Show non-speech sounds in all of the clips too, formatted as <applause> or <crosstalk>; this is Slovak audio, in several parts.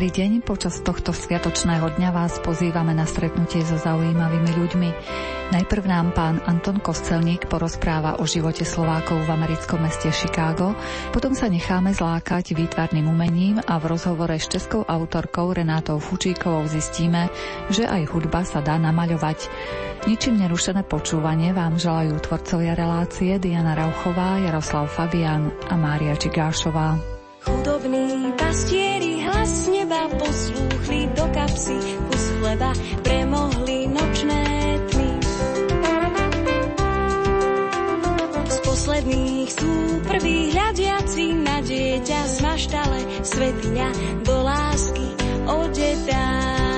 Dobrý deň, počas tohto sviatočného dňa vás pozývame na stretnutie so zaujímavými ľuďmi. Najprv nám pán Anton Kostelník porozpráva o živote Slovákov v americkom meste Chicago, potom sa necháme zlákať výtvarným umením a v rozhovore s českou autorkou Renátou Fučíkovou zistíme, že aj hudba sa dá namaľovať. Ničím nerušené počúvanie vám želajú tvorcovia relácie Diana Rauchová, Jaroslav Fabian a Mária Čigášová. Hlas neba poslúchli do kapsy kus chleba, premohli nočné posledných sú prví hľadiaci na dieťa z maštale, svetiňa do lásky odetá.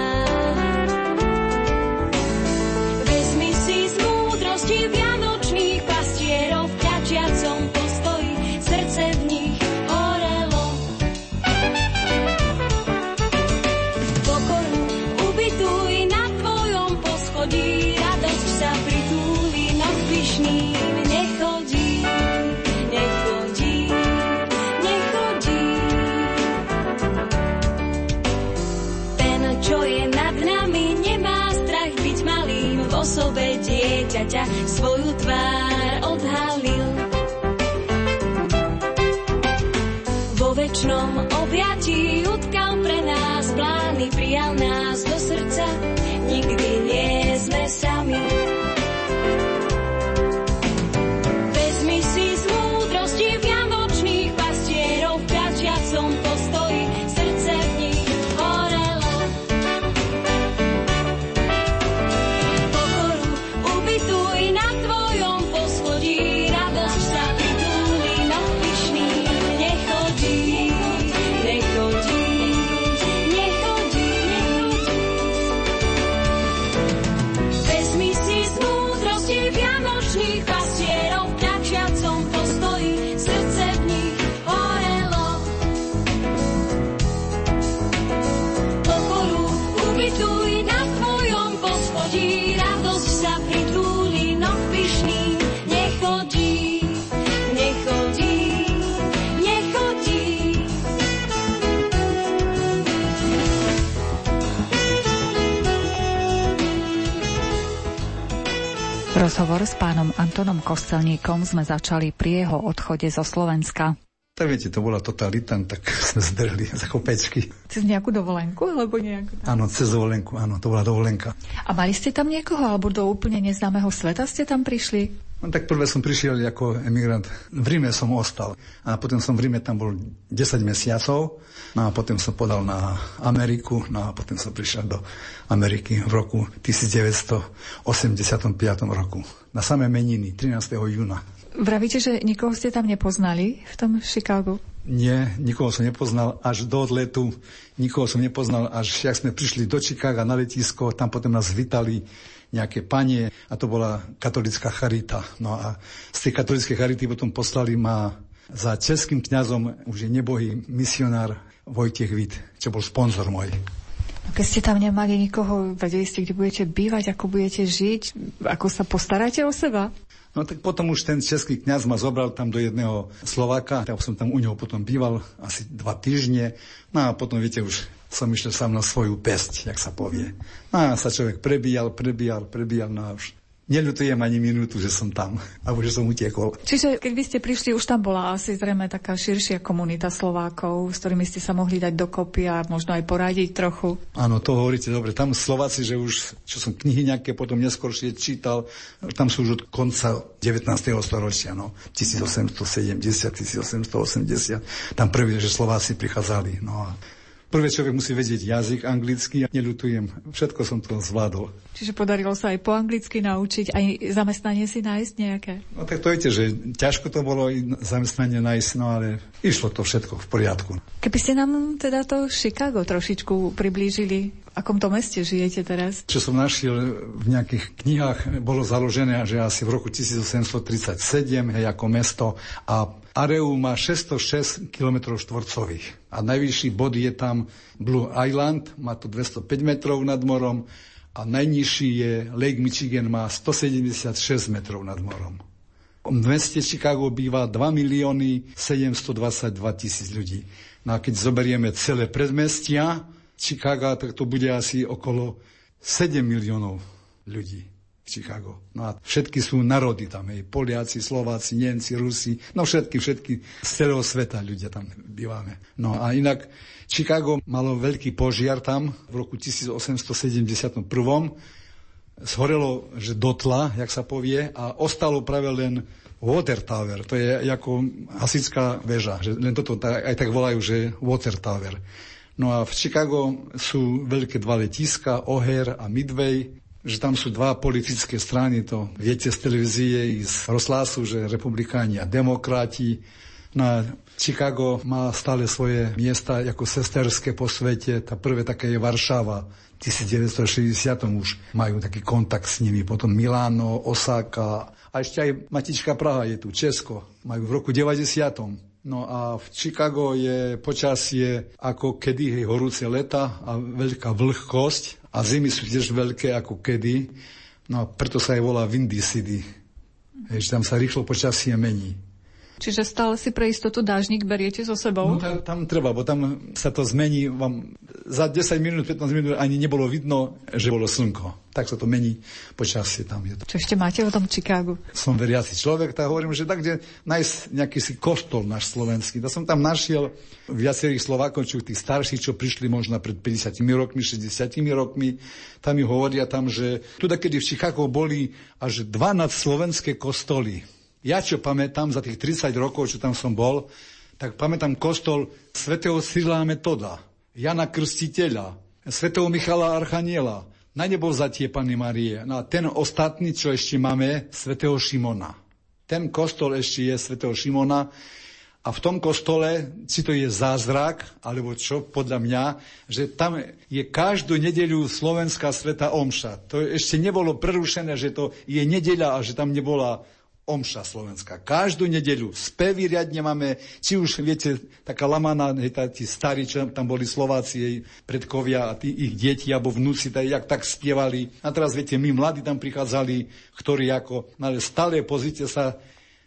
Rozhovor s pánom Antonom Kostelníkom sme začali pri jeho odchode zo Slovenska. Tak viete, to bola totalita, tak <laughs> sme zdrhli za kopečky. Cez nejakú dovolenku, alebo nejakú? Áno, cez dovolenku, áno, to bola dovolenka. A mali ste tam niekoho, alebo do úplne neznámeho sveta ste tam prišli? No, tak prvé som prišiel ako emigrant. V Ríme som ostal. A potom som v Ríme tam bol 10 mesiacov. No a potom som podal na Ameriku. No a potom som prišiel do Ameriky v roku 1985 roku. Na samé meniny, 13. júna. Vravíte, že nikoho ste tam nepoznali v tom Chicagu? Nie, nikoho som nepoznal až do odletu. Nikoho som nepoznal až, jak sme prišli do Chicaga na letisko, tam potom nás vitali nejaké panie a to bola katolická charita. No a z tej katolickej charity potom poslali ma za českým kňazom už je nebohý misionár Vojtech Vít, čo bol sponzor môj. No keď ste tam nemali nikoho, vedeli ste, kde budete bývať, ako budete žiť, ako sa postaráte o seba? No tak potom už ten český kňaz ma zobral tam do jedného Slováka, tak som tam u neho potom býval asi dva týždne. No a potom, viete, už som išiel sám na svoju pesť, jak sa povie. No a sa človek prebíjal, prebíjal, prebíjal, no a už Neľutujem ani minútu, že som tam, <laughs> alebo že som utiekol. Čiže keď by ste prišli, už tam bola asi zrejme taká širšia komunita Slovákov, s ktorými ste sa mohli dať dokopy a možno aj poradiť trochu. Áno, to hovoríte dobre. Tam Slováci, že už, čo som knihy nejaké potom neskôršie čítal, tam sú už od konca 19. storočia, no, 1870, 1880. Tam prvé, že Slováci prichádzali. No a Prvé človek musí vedieť jazyk anglicky a neľutujem, všetko som to zvládol. Čiže podarilo sa aj po anglicky naučiť, aj zamestnanie si nájsť nejaké? No tak to viete, že ťažko to bolo zamestnanie nájsť, no ale išlo to všetko v poriadku. Keby ste nám teda to Chicago trošičku priblížili, v akom to meste žijete teraz? Čo som našiel v nejakých knihách, bolo založené, že asi v roku 1837, hej, ako mesto a Areu má 606 km štvorcových a najvyšší bod je tam Blue Island, má to 205 metrov nad morom a najnižší je Lake Michigan, má 176 metrov nad morom. V meste Chicago býva 2 milióny 722 tisíc ľudí. No a keď zoberieme celé predmestia Chicago, tak to bude asi okolo 7 miliónov ľudí Chicago. No a všetky sú národy tam, hej, Poliaci, Slováci, Nemci, Rusi, no všetky, všetky z celého sveta ľudia tam bývame. No a inak Chicago malo veľký požiar tam v roku 1871 zhorelo, že dotla, jak sa povie, a ostalo práve len Water Tower, to je ako hasická väža, že len toto aj tak volajú, že Water Tower. No a v Chicago sú veľké dva letiska, O'Hare a Midway, že tam sú dva politické strany, to viete z televízie i z rozhlasu, že republikáni a demokrati. No a Chicago má stále svoje miesta ako sesterské po svete. Tá prvé také je Varšava. 1960 už majú taký kontakt s nimi. Potom Miláno, Osaka a ešte aj Matička Praha je tu, Česko. Majú v roku 90. No a v Chicago je počasie ako kedy, hej, horúce leta a veľká vlhkosť a zimy sú tiež veľké ako kedy. No a preto sa aj volá Windy City. Že tam sa rýchlo počasie mení. Čiže stále si pre istotu dážnik beriete so sebou? No tam, tam treba, bo tam sa to zmení. Vám za 10 minút, 15 minút ani nebolo vidno, že bolo slnko. Tak sa to mení počasie tam. Je to. Čo ešte máte o tom Chicagu? Som veriaci človek, tak hovorím, že tak, kde nájsť nejaký si kostol náš slovenský. To som tam našiel viacerých Slovákov, či tých starších, čo prišli možno pred 50 rokmi, 60 rokmi. Tam mi hovoria tam, že tu kedy v Chicago boli až 12 slovenské kostoly ja čo pamätám za tých 30 rokov, čo tam som bol, tak pamätám kostol svätého Cyrila Metoda, Jana Krstiteľa, svätého Michala Archaniela, na nebo zatie Pany Marie. No a ten ostatný, čo ešte máme, svätého Šimona. Ten kostol ešte je svätého Šimona, a v tom kostole, či to je zázrak, alebo čo, podľa mňa, že tam je každú nedeľu Slovenská sveta omša. To ešte nebolo prerušené, že to je nedeľa a že tam nebola omša slovenská. Každú nedeľu spevy riadne máme, či už viete, taká lamana, hej, tá, tí starí, čo tam boli Slováci, jej predkovia a tí ich deti alebo vnúci, tak, jak tak spievali. A teraz viete, my mladí tam prichádzali, ktorí ako, ale stále pozície sa,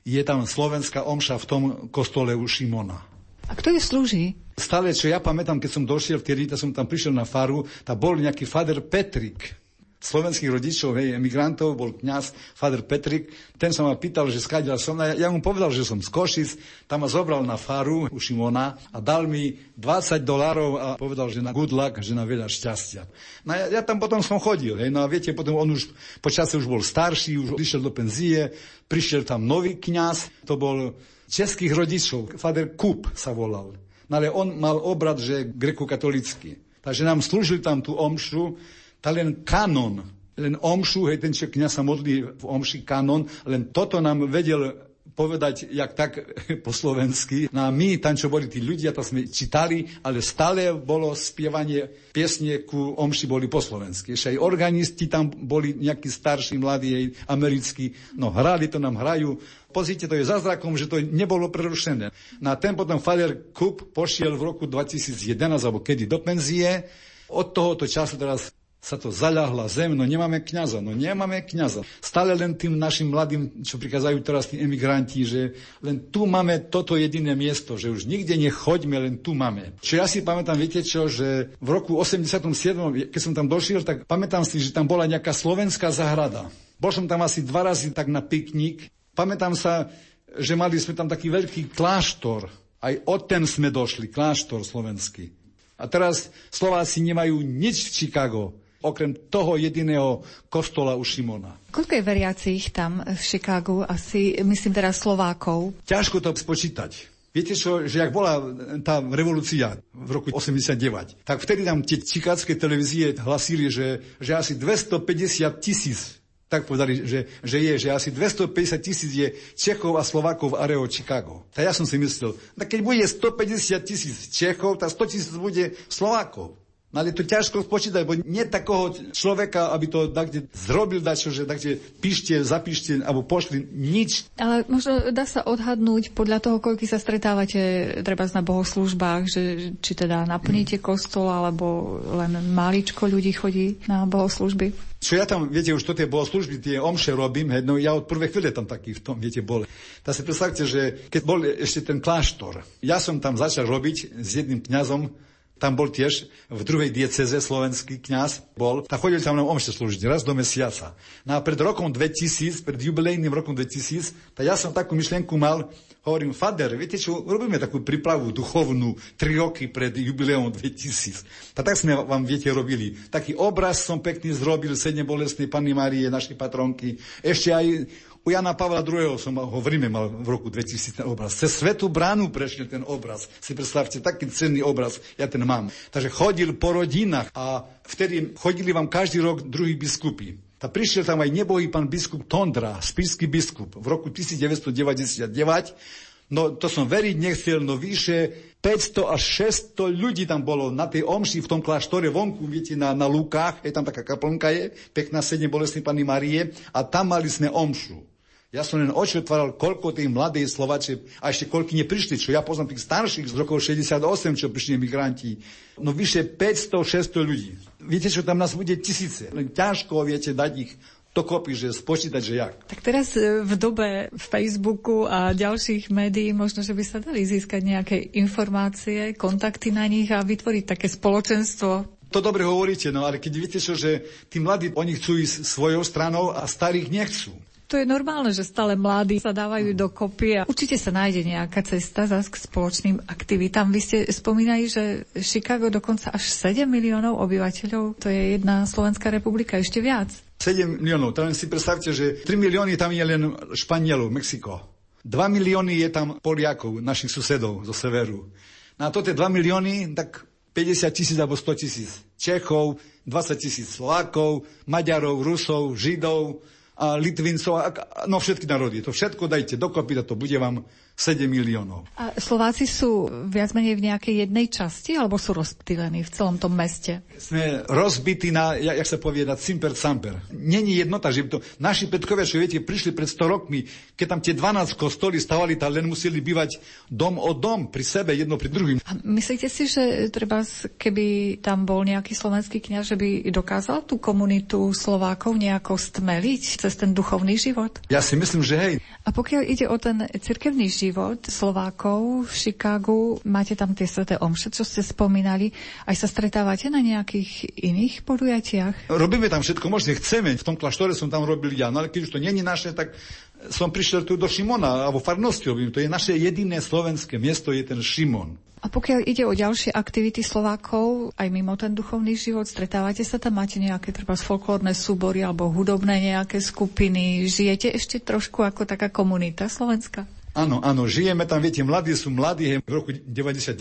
je tam slovenská omša v tom kostole u Šimona. A kto je slúži? Stále, čo ja pamätám, keď som došiel vtedy, som tam prišiel na faru, tam bol nejaký fader Petrik slovenských rodičov, hej, emigrantov, bol kňaz Fader Petrik. Ten sa ma pýtal, že skáďal som. Ja, ja mu povedal, že som z Košic, tam ma zobral na faru u Šimona a dal mi 20 dolárov a povedal, že na good luck, že na veľa šťastia. No ja, ja tam potom som chodil, hej, no a viete, potom on už počasie už bol starší, už išiel do penzie, prišiel tam nový kňaz, to bol českých rodičov, Fader Kup sa volal. No ale on mal obrad, že grekokatolický. Takže nám slúžil tam tú omšu, tá len kanon, len omšu, hej, ten čo kniaz sa modlí v omši kanon, len toto nám vedel povedať, jak tak <laughs> po slovensky. No a my, tam, čo boli tí ľudia, to sme čítali, ale stále bolo spievanie piesne ku omši boli po slovensky. Ešte aj organisti tam boli nejakí starší, mladí, aj americkí. No hrali, to nám hrajú. Pozrite, to je zázrakom, že to nebolo prerušené. Na no ten potom Father Kup pošiel v roku 2011, alebo kedy do penzie. Od tohoto času teraz sa to zaľahla zem, no nemáme kňaza, no nemáme kňaza. Stále len tým našim mladým, čo prikazajú teraz tí emigranti, že len tu máme toto jediné miesto, že už nikde nechoďme, len tu máme. Čo ja si pamätám, viete čo, že v roku 87, keď som tam došiel, tak pamätám si, že tam bola nejaká slovenská zahrada. Bol som tam asi dva razy tak na piknik. Pamätám sa, že mali sme tam taký veľký kláštor. Aj od ten sme došli, kláštor slovenský. A teraz Slováci nemajú nič v Chicago okrem toho jediného kostola u Šimona. Koľko je veriacich tam v Chicagu? Asi, myslím teraz Slovákov. Ťažko to spočítať. Viete čo, že ak bola tá revolúcia v roku 89, tak vtedy tam tie čikátske televízie hlasili, že, že asi 250 tisíc tak povedali, že, že je, že asi 250 tisíc je Čechov a Slovákov v areo Chicago. Tak ja som si myslel, tak keď bude 150 tisíc Čechov, tak 100 tisíc bude Slovákov. No ale to ťažko spočítať, bo nie takého človeka, aby to takde zrobil dačo, že takde píšte, zapíšte, alebo pošli nič. Ale možno dá sa odhadnúť podľa toho, koľko sa stretávate treba na bohoslúžbách, že či teda naplníte kostol, alebo len maličko ľudí chodí na bohoslúžby. Čo ja tam, viete, už to tie služby, tie omše robím, hej, no ja od prvej chvíle tam taký v tom, viete, bol. Tak si predstavte, že keď bol ešte ten kláštor, ja som tam začal robiť s jedným kňazom, tam bol tiež v druhej dieceze slovenský kňaz bol. Tak chodili tam na omše slúžiť raz do mesiaca. No a pred rokom 2000, pred jubilejným rokom 2000, tak ja som takú myšlienku mal, hovorím, Fader, viete čo, robíme takú prípravu duchovnú tri roky pred jubileom 2000. Tak tak sme vám, viete, robili. Taký obraz som pekný zrobil, sedne bolestnej Panny Marie, našej patronky. Ešte aj u Jana Pavla II. som ho v Ríme mal v roku 2000 ten obraz. Cez Svetú bránu prešiel ten obraz. Si predstavte, taký cenný obraz ja ten mám. Takže chodil po rodinách a vtedy chodili vám každý rok druhý biskupy. A prišiel tam aj nebohý pán biskup Tondra, spísky biskup, v roku 1999. No to som veriť nechcel, no vyše 500 až 600 ľudí tam bolo na tej omši v tom kláštore vonku, viete, na, na lúkach, je tam taká kaplnka je, pekná sedne bolestnej Pany Marie a tam mali sme omšu. Ja som len oči otváral, koľko tých mladých Slovačiek, a ešte koľky neprišli, čo ja poznám tých starších z rokov 68, čo prišli migranti. No vyše 500-600 ľudí. Viete, čo tam nás bude tisíce. Len ťažko, viete, dať ich dokopy, že spočítať, že jak. Tak teraz e, v dobe Facebooku a ďalších médií možno, že by sa dali získať nejaké informácie, kontakty na nich a vytvoriť také spoločenstvo to dobre hovoríte, no ale keď viete čo, že tí mladí, oni chcú ísť svojou stranou a starých nechcú. To je normálne, že stále mladí sa dávajú dokopy a určite sa nájde nejaká cesta zase k spoločným aktivitám. Vy ste spomínali, že Chicago dokonca až 7 miliónov obyvateľov, to je jedna Slovenská republika, ešte viac. 7 miliónov, tam si predstavte, že 3 milióny tam je len Španielov, Mexiko. 2 milióny je tam Poliakov, našich susedov zo severu. Na to tie 2 milióny, tak 50 tisíc alebo 100 tisíc Čechov, 20 tisíc Slovákov, Maďarov, Rusov, Židov, a Litvincov, no všetky národy. To všetko dajte dokopy to bude vám 7 miliónov. A Slováci sú viac menej v nejakej jednej časti, alebo sú rozptýlení v celom tom meste? Sme rozbití na, jak sa povie, na cimper samper. Není jednota, že to naši predkovia, čo viete, prišli pred 100 rokmi, keď tam tie 12 kostoli stavali, tak len museli bývať dom o dom pri sebe, jedno pri druhým. A myslíte si, že treba, keby tam bol nejaký slovenský kňaz, že by dokázal tú komunitu Slovákov nejako stmeliť cez ten duchovný život? Ja si myslím, že hej. A pokiaľ ide o ten cirkevný život, život Slovákov v Chicagu. Máte tam tie sveté omše, čo ste spomínali. Aj sa stretávate na nejakých iných podujatiach? Robíme tam všetko možné, chceme. V tom kláštore som tam robil ja, no ale keď už to není naše, tak som prišiel tu do Šimona, alebo farnosti robím. To je naše jediné slovenské miesto, je ten Šimon. A pokiaľ ide o ďalšie aktivity Slovákov, aj mimo ten duchovný život, stretávate sa tam, máte nejaké treba folklórne súbory alebo hudobné nejaké skupiny, žijete ešte trošku ako taká komunita slovenská? Áno, áno, žijeme tam, viete, mladí sú mladí, v roku 99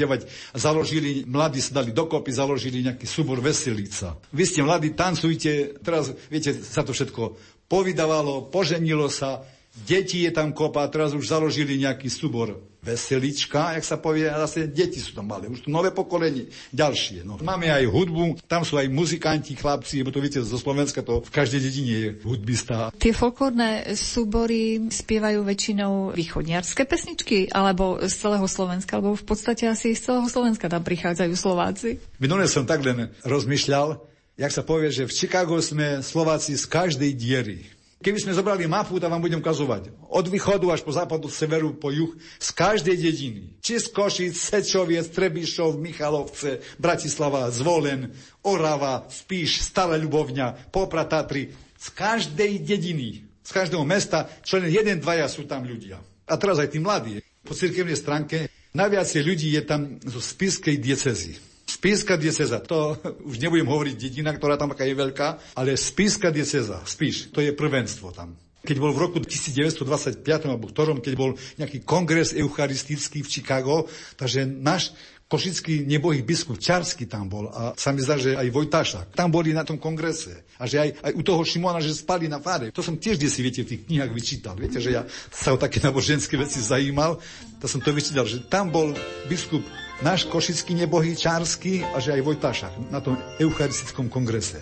založili, mladí sa dali dokopy, založili nejaký súbor Veselica. Vy ste mladí, tancujte, teraz, viete, sa to všetko povydávalo, poženilo sa, Deti je tam kopa, teraz už založili nejaký súbor veselička, jak sa povie, a zase deti sú tam malé, už to nové pokolenie, ďalšie. No. Máme aj hudbu, tam sú aj muzikanti, chlapci, lebo to viete, zo Slovenska to v každej dedine je hudbista. Tie folklórne súbory spievajú väčšinou východniarské pesničky, alebo z celého Slovenska, alebo v podstate asi z celého Slovenska tam prichádzajú Slováci. Minulé som tak len rozmýšľal, jak sa povie, že v Chicago sme Slováci z každej diery. Keby sme zobrali mapu, tak vám budem ukazovať. Od východu až po západu, severu, po juh, z každej dediny. Či z Košic, Sečoviec, Trebišov, Michalovce, Bratislava, Zvolen, Orava, Spíš, Stará Ľubovňa, Popra Tatry. Z každej dediny, z každého mesta, čo len jeden, dvaja sú tam ľudia. A teraz aj tí mladí. Po cirkevnej stránke najviac ľudí je tam zo spiskej diecezy. Spíska dieceza, to <laughs> už nebudem hovoriť dedina, ktorá tam taká je veľká, ale Spíska dieceza, spíš, to je prvenstvo tam. Keď bol v roku 1925 alebo ktorom, keď bol nejaký kongres eucharistický v Chicago, takže náš košický nebohý biskup Čarsky tam bol a sa mi zdá, že aj Vojtašak. Tam boli na tom kongrese. A že aj, aj u toho Šimona, že spali na fáre. To som tiež si viete, v tých knihách vyčítal. Viete, že ja sa o také náboženské veci zajímal. To som to vyčítal, že tam bol biskup náš košický nebohý Čársky a že aj Vojtaša na tom eucharistickom kongrese.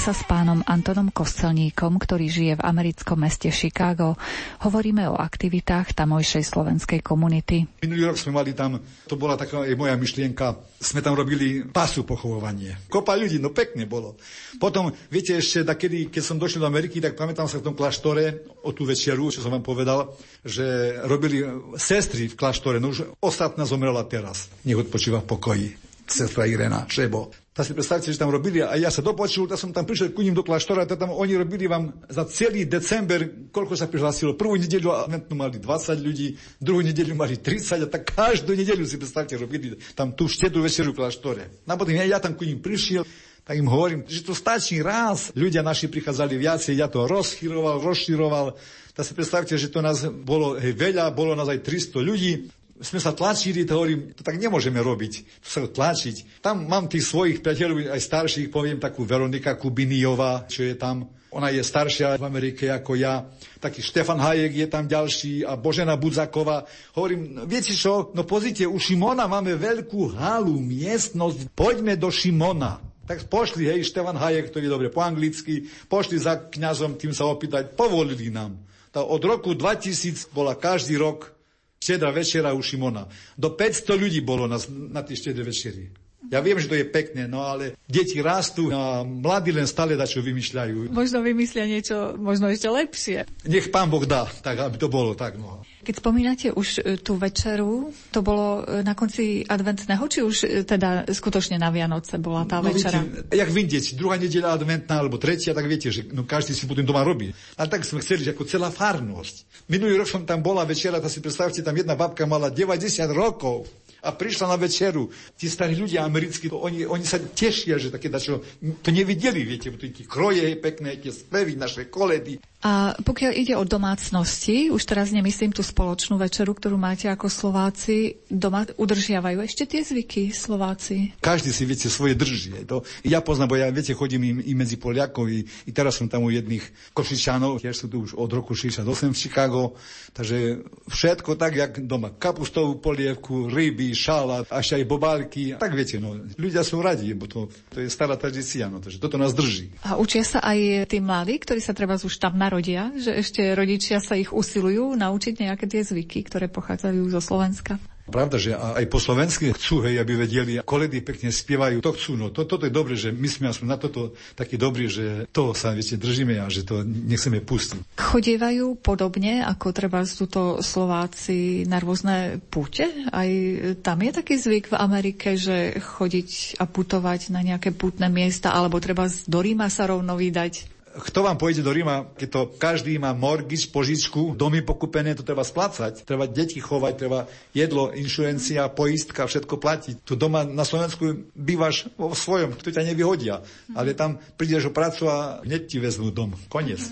Sa s pánom Antonom Kostelníkom, ktorý žije v americkom meste Chicago. Hovoríme o aktivitách tamojšej slovenskej komunity. Minulý rok sme mali tam, to bola taká aj moja myšlienka, sme tam robili pasu pochovovanie. Kopa ľudí, no pekne bolo. Potom, viete, ešte takedy, keď som došiel do Ameriky, tak pamätám sa v tom kláštore o tú večeru, čo som vám povedal, že robili sestry v kláštore, no už ostatná zomrela teraz. Nech odpočíva v pokoji sestra Irena Šebo. Tak si predstavte, že tam robili a ja sa dopočul, tak som tam prišiel ku ním do kláštora, tak tam oni robili vám za celý december, koľko sa prihlásilo. Prvú nedeľu adventnú mali 20 ľudí, druhú nedeľu mali 30 a tak každú nedeľu si predstavte robili tam tú štedrú večeru v kláštore. A potom ja, ja tam ku ním prišiel, tak im hovorím, že to stačí raz. Ľudia naši prichádzali viacej, ja to rozchyroval, rozširoval. Tak si predstavte, že to nás bolo hej, veľa, bolo nás aj 300 ľudí sme sa tlačili, to hovorím, to tak nemôžeme robiť, to sa tlačiť. Tam mám tých svojich priateľov, aj starších, poviem takú Veronika Kubiniová, čo je tam. Ona je staršia v Amerike ako ja. Taký Štefan Hajek je tam ďalší a Božena Budzaková. Hovorím, viete čo, no pozrite, u Šimona máme veľkú halu, miestnosť, poďme do Šimona. Tak pošli, hej, Štefan Hajek, ktorý je dobre po anglicky, pošli za kňazom tým sa opýtať, povolili nám. Tak od roku 2000 bola každý rok štedrá večera u Šimona. Do 500 ľudí bolo na, na tie štedré večery. Ja viem, že to je pekné, no ale deti rastú a mladí len stále dačo vymýšľajú. Možno vymyslia niečo, možno ešte lepšie. Nech pán Boh dá, tak aby to bolo tak. No. Keď spomínate už e, tú večeru, to bolo e, na konci adventného, či už e, teda skutočne na Vianoce bola tá no, večera? Viete, jak vidieť, druhá nedeľa adventná alebo tretia, tak viete, že no, každý si potom doma robí. Ale tak sme chceli, že ako celá farnosť. Minulý rok som tam bola večera, tak si predstavte, tam jedna babka mala 90 rokov a prišla na večeru. Tí starí ľudia americkí, to oni, oni sa tešia, že také dačo, to nevideli, viete, tie kroje pekné, tie spevy, naše koledy. A pokiaľ ide o domácnosti, už teraz nemyslím tú spoločnú večeru, ktorú máte ako Slováci, doma udržiavajú ešte tie zvyky Slováci? Každý si, viete, svoje drží. To, ja poznám, bo ja, viete, chodím i, i medzi Poliakov, i, i teraz som tam u jedných Košičanov, tiež sú tu už od roku 68 v Chicago, takže všetko tak, jak doma. Kapustovú polievku, ryby, šalát, až aj bobálky. Tak viete, no, ľudia sú radi, bo to, to je stará tradícia, no, takže toto nás drží. A učia sa aj tí mladí, ktorí sa treba už tam narodia, že ešte rodičia sa ich usilujú naučiť nejaké tie zvyky, ktoré pochádzajú zo Slovenska? Pravda, že aj po slovensky chcú, hej, aby vedeli, koledy pekne spievajú, to chcú. No to, toto je dobre, že my sme aspoň na toto takí dobrí, že to sa viete, držíme a že to nechceme pustiť. Chodievajú podobne, ako treba túto Slováci na rôzne púte? Aj tam je taký zvyk v Amerike, že chodiť a putovať na nejaké putné miesta, alebo treba do Ríma sa rovno vydať? Kto vám pôjde do Ríma, keď to každý má mortgage, požičku, domy pokupené, to treba splácať. Treba deti chovať, treba jedlo, inšurencia, poistka, všetko platiť. Tu doma na Slovensku bývaš vo svojom, to ťa nevyhodia. Ale tam prídeš o prácu a hneď ti vezmú dom. Koniec.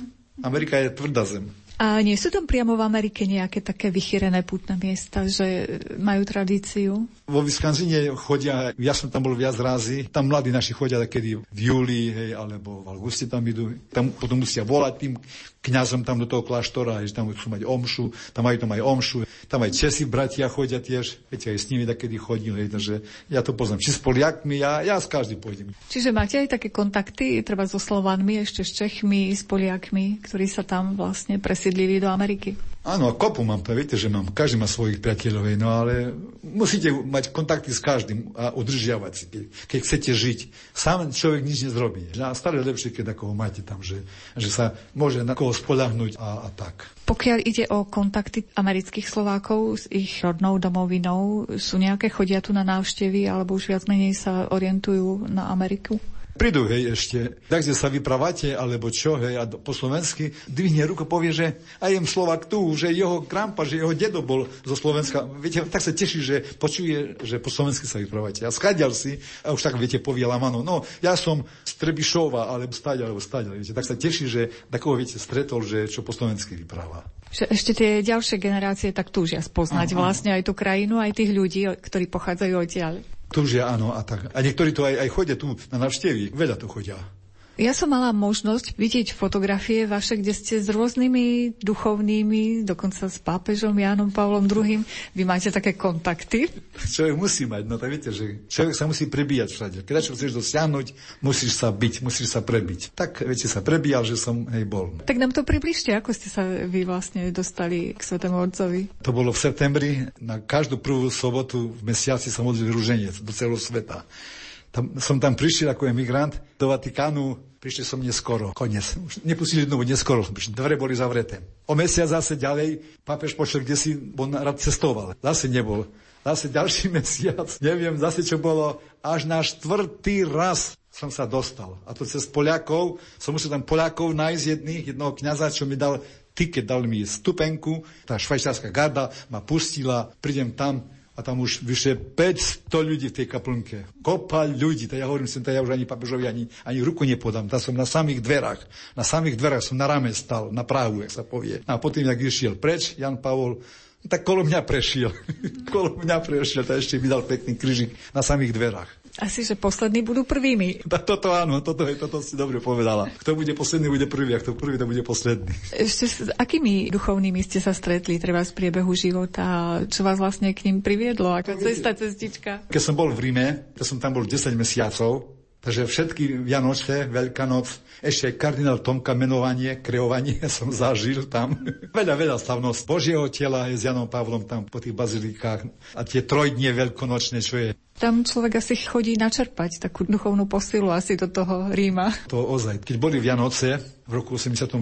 Amerika je tvrdá zem. A nie sú tam priamo v Amerike nejaké také vychýrené putné miesta, že majú tradíciu? Vo Wisconsine chodia, ja som tam bol viac razy, tam mladí naši chodia kedy v júli, hej, alebo v auguste tam idú, tam potom musia volať tým kňazom tam do toho kláštora, že tam chcú mať omšu, tam majú tam aj omšu, tam aj Česi bratia chodia tiež, viete, aj s nimi takedy chodím, hej, takže ja to poznám. Či s Poliakmi, ja, ja s každým pôjdem. Čiže máte aj také kontakty, treba so Slovanmi, ešte s Čechmi, s Poliakmi, ktorí sa tam vlastne presídlili do Ameriky? Áno, kopu mám to, viete, že mám, každý má svojich priateľov, no ale musíte mať kontakty s každým a udržiavať si, keď, keď chcete žiť. Sám človek nič nezrobí. A stále lepšie, keď ako máte tam, že, že sa môže na koho spolahnuť a, a tak. Pokiaľ ide o kontakty amerických Slovákov s ich rodnou domovinou, sú nejaké chodia tu na návštevy alebo už viac menej sa orientujú na Ameriku? Prídu, hej, ešte, takže sa vypravate, alebo čo, hej, a po slovensky dvihne ruku, povie, že aj jem Slovak tu, že jeho krampa, že jeho dedo bol zo Slovenska. Viete, tak sa teší, že počuje, že po slovensky sa vypravate. A skadial si, a už tak, viete, povie Lamano, no, ja som z Trebišova, alebo stať, alebo stať, viete, tak sa teší, že takového, viete, stretol, že čo po slovensky vypráva. Ešte tie ďalšie generácie tak túžia spoznať Aha. vlastne aj tú krajinu, aj tých ľudí, ktorí pochádzajú odtiaľ. Túžia, áno. A, tak. a niektorí to aj, aj chodia tu na návštevy. Veľa to chodia. Ja som mala možnosť vidieť fotografie vaše, kde ste s rôznymi duchovnými, dokonca s pápežom Jánom Pavlom II. Vy máte také kontakty? Človek musí mať, no tak viete, že človek sa musí prebíjať všade. Keď čo chceš dosiahnuť, musíš sa byť, musíš sa prebiť. Tak, viete, sa prebíjal, že som hej bol. Tak nám to približte, ako ste sa vy vlastne dostali k Svetému Otcovi. To bolo v septembri, na každú prvú sobotu v mesiaci sa modlil rúženec do celého sveta. Tam, som tam prišiel ako emigrant do Vatikánu, prišli som neskoro, koniec. Už nepustili znovu neskoro, dvere boli zavreté. O mesiac zase ďalej, papež pošiel kde si, bo rád cestoval. Zase nebol. Zase ďalší <laughs> mesiac, neviem zase čo bolo, až na štvrtý raz som sa dostal. A to cez Poliakov, som musel tam Poliakov nájsť jedných, jednoho kniaza, čo mi dal tiket, dal mi stupenku, tá švajčiarska garda ma pustila, prídem tam, a tam už vyše 500 ľudí v tej kaplnke. Kopa ľudí, to ja hovorím sem, to ja už ani papežovi ani, ani ruku nepodám. Tam som na samých dverách, na samých dverách som na rame stal, na Prahu, jak sa povie. A potom, jak išiel preč, Jan Pavol, tak kolo mňa prešiel. <laughs> kolo mňa prešiel, to ešte mi dal pekný kryžik na samých dverách. Asi, že poslední budú prvými. <laughs> Toto áno, toto, je, toto si dobre povedala. Kto bude posledný, bude prvý, a kto prvý, to bude posledný. <laughs> Ešte s akými duchovnými ste sa stretli, treba z priebehu života? Čo vás vlastne k ním priviedlo? Ako cesta, cestička? Keď som bol v Ríme, to som tam bol 10 mesiacov, Takže všetky Vianoce, Veľká noc, ešte kardinál Tomka menovanie, kreovanie <laughs> som zažil tam. <laughs> veľa, veľa slavnosť Božieho tela je s Janom Pavlom tam po tých bazilikách a tie trojdnie veľkonočné, čo je tam človek asi chodí načerpať takú duchovnú posilu asi do toho Ríma. To ozaj. Keď boli Vianoce, v roku 84.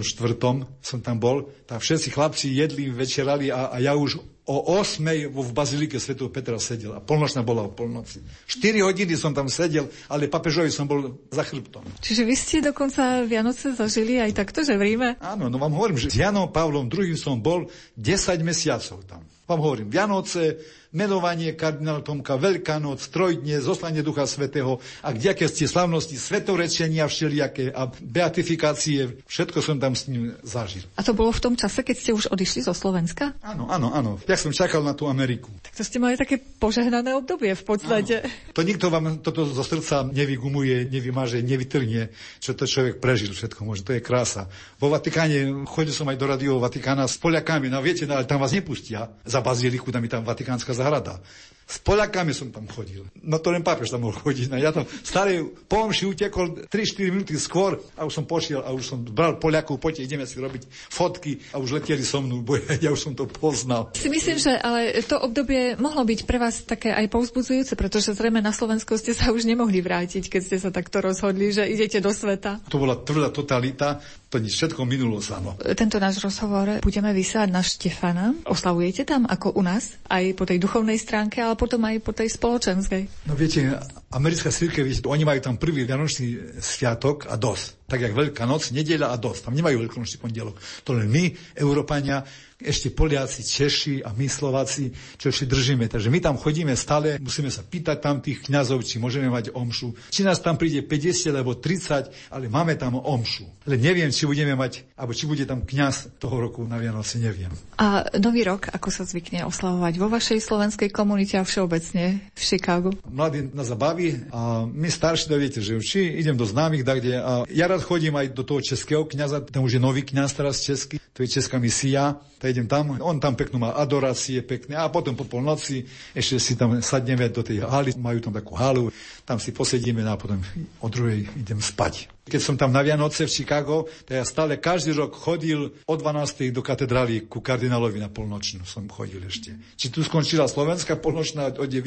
som tam bol, tam všetci chlapci jedli, večerali a, a ja už o 8. v bazilike Sv. Petra sedel a polnočná bola o polnoci. 4 hodiny som tam sedel, ale papežovi som bol za chrbtom. Čiže vy ste dokonca Vianoce zažili aj takto, že v Ríme? Áno, no vám hovorím, že s Janom Pavlom II som bol 10 mesiacov tam. Vám hovorím, Vianoce, menovanie kardinála Tomka, Veľká noc, trojdne, zoslanie Ducha Svetého a kdejaké ste slavnosti, svetorečenia všelijaké a beatifikácie, všetko som tam s ním zažil. A to bolo v tom čase, keď ste už odišli zo Slovenska? Áno, áno, áno. Ja som čakal na tú Ameriku. Tak to ste mali také požehnané obdobie v podstate. Áno. To nikto vám toto zo srdca nevygumuje, nevymaže, nevytrhne, čo to človek prežil všetko. Môže, to je krása. Vo Vatikáne, chodil som aj do radio Vatikána s Poliakami, no viete, no, ale tam vás nepustia za baziliku, tam je tam vatikánska 原田 S Poliakami som tam chodil. No to len pápež tam mohol chodiť. No ja tam starý pomši utekol 3-4 minúty skôr a už som pošiel a už som bral Poliakov, poďte, ideme si robiť fotky a už leteli so mnou, bo ja už som to poznal. Si myslím, že ale to obdobie mohlo byť pre vás také aj povzbudzujúce, pretože zrejme na Slovensku ste sa už nemohli vrátiť, keď ste sa takto rozhodli, že idete do sveta. To bola tvrdá totalita, to nič všetko minulo samo. Tento náš rozhovor budeme vysielať na Štefana. Oslavujete tam ako u nás, aj po tej duchovnej stránke, ale potom aj po tej spoločenskej. No viete, americká církev, oni majú tam prvý vianočný sviatok a dosť. Tak jak Veľká noc, nedeľa a dosť. Tam nemajú veľkonočný pondelok. To len my, Európania, ešte Poliaci, Češi a my Slováci, čo ešte držíme. Takže my tam chodíme stále, musíme sa pýtať tam tých kňazov, či môžeme mať omšu. Či nás tam príde 50 alebo 30, ale máme tam omšu. Ale neviem, či budeme mať, alebo či bude tam kňaz toho roku na Vianoce, neviem. A nový rok, ako sa zvykne oslavovať vo vašej slovenskej komunite a všeobecne v Chicagu? Mladí nás zabaví a my starší to viete, že či idem do známych, tak kde. A ja rád chodím aj do toho českého kňaza, ten už je nový kňaz teraz český, to je česká misia tak idem tam, on tam peknú má adorácie pekné a potom po polnoci ešte si tam sadneme do tej haly, majú tam takú halu, tam si posedíme a potom o druhej idem spať. Keď som tam na Vianoce v Chicago, tak ja stále každý rok chodil o 12. do katedrály ku kardinálovi na polnočnú som chodil ešte. Či tu skončila slovenská polnočná o 9.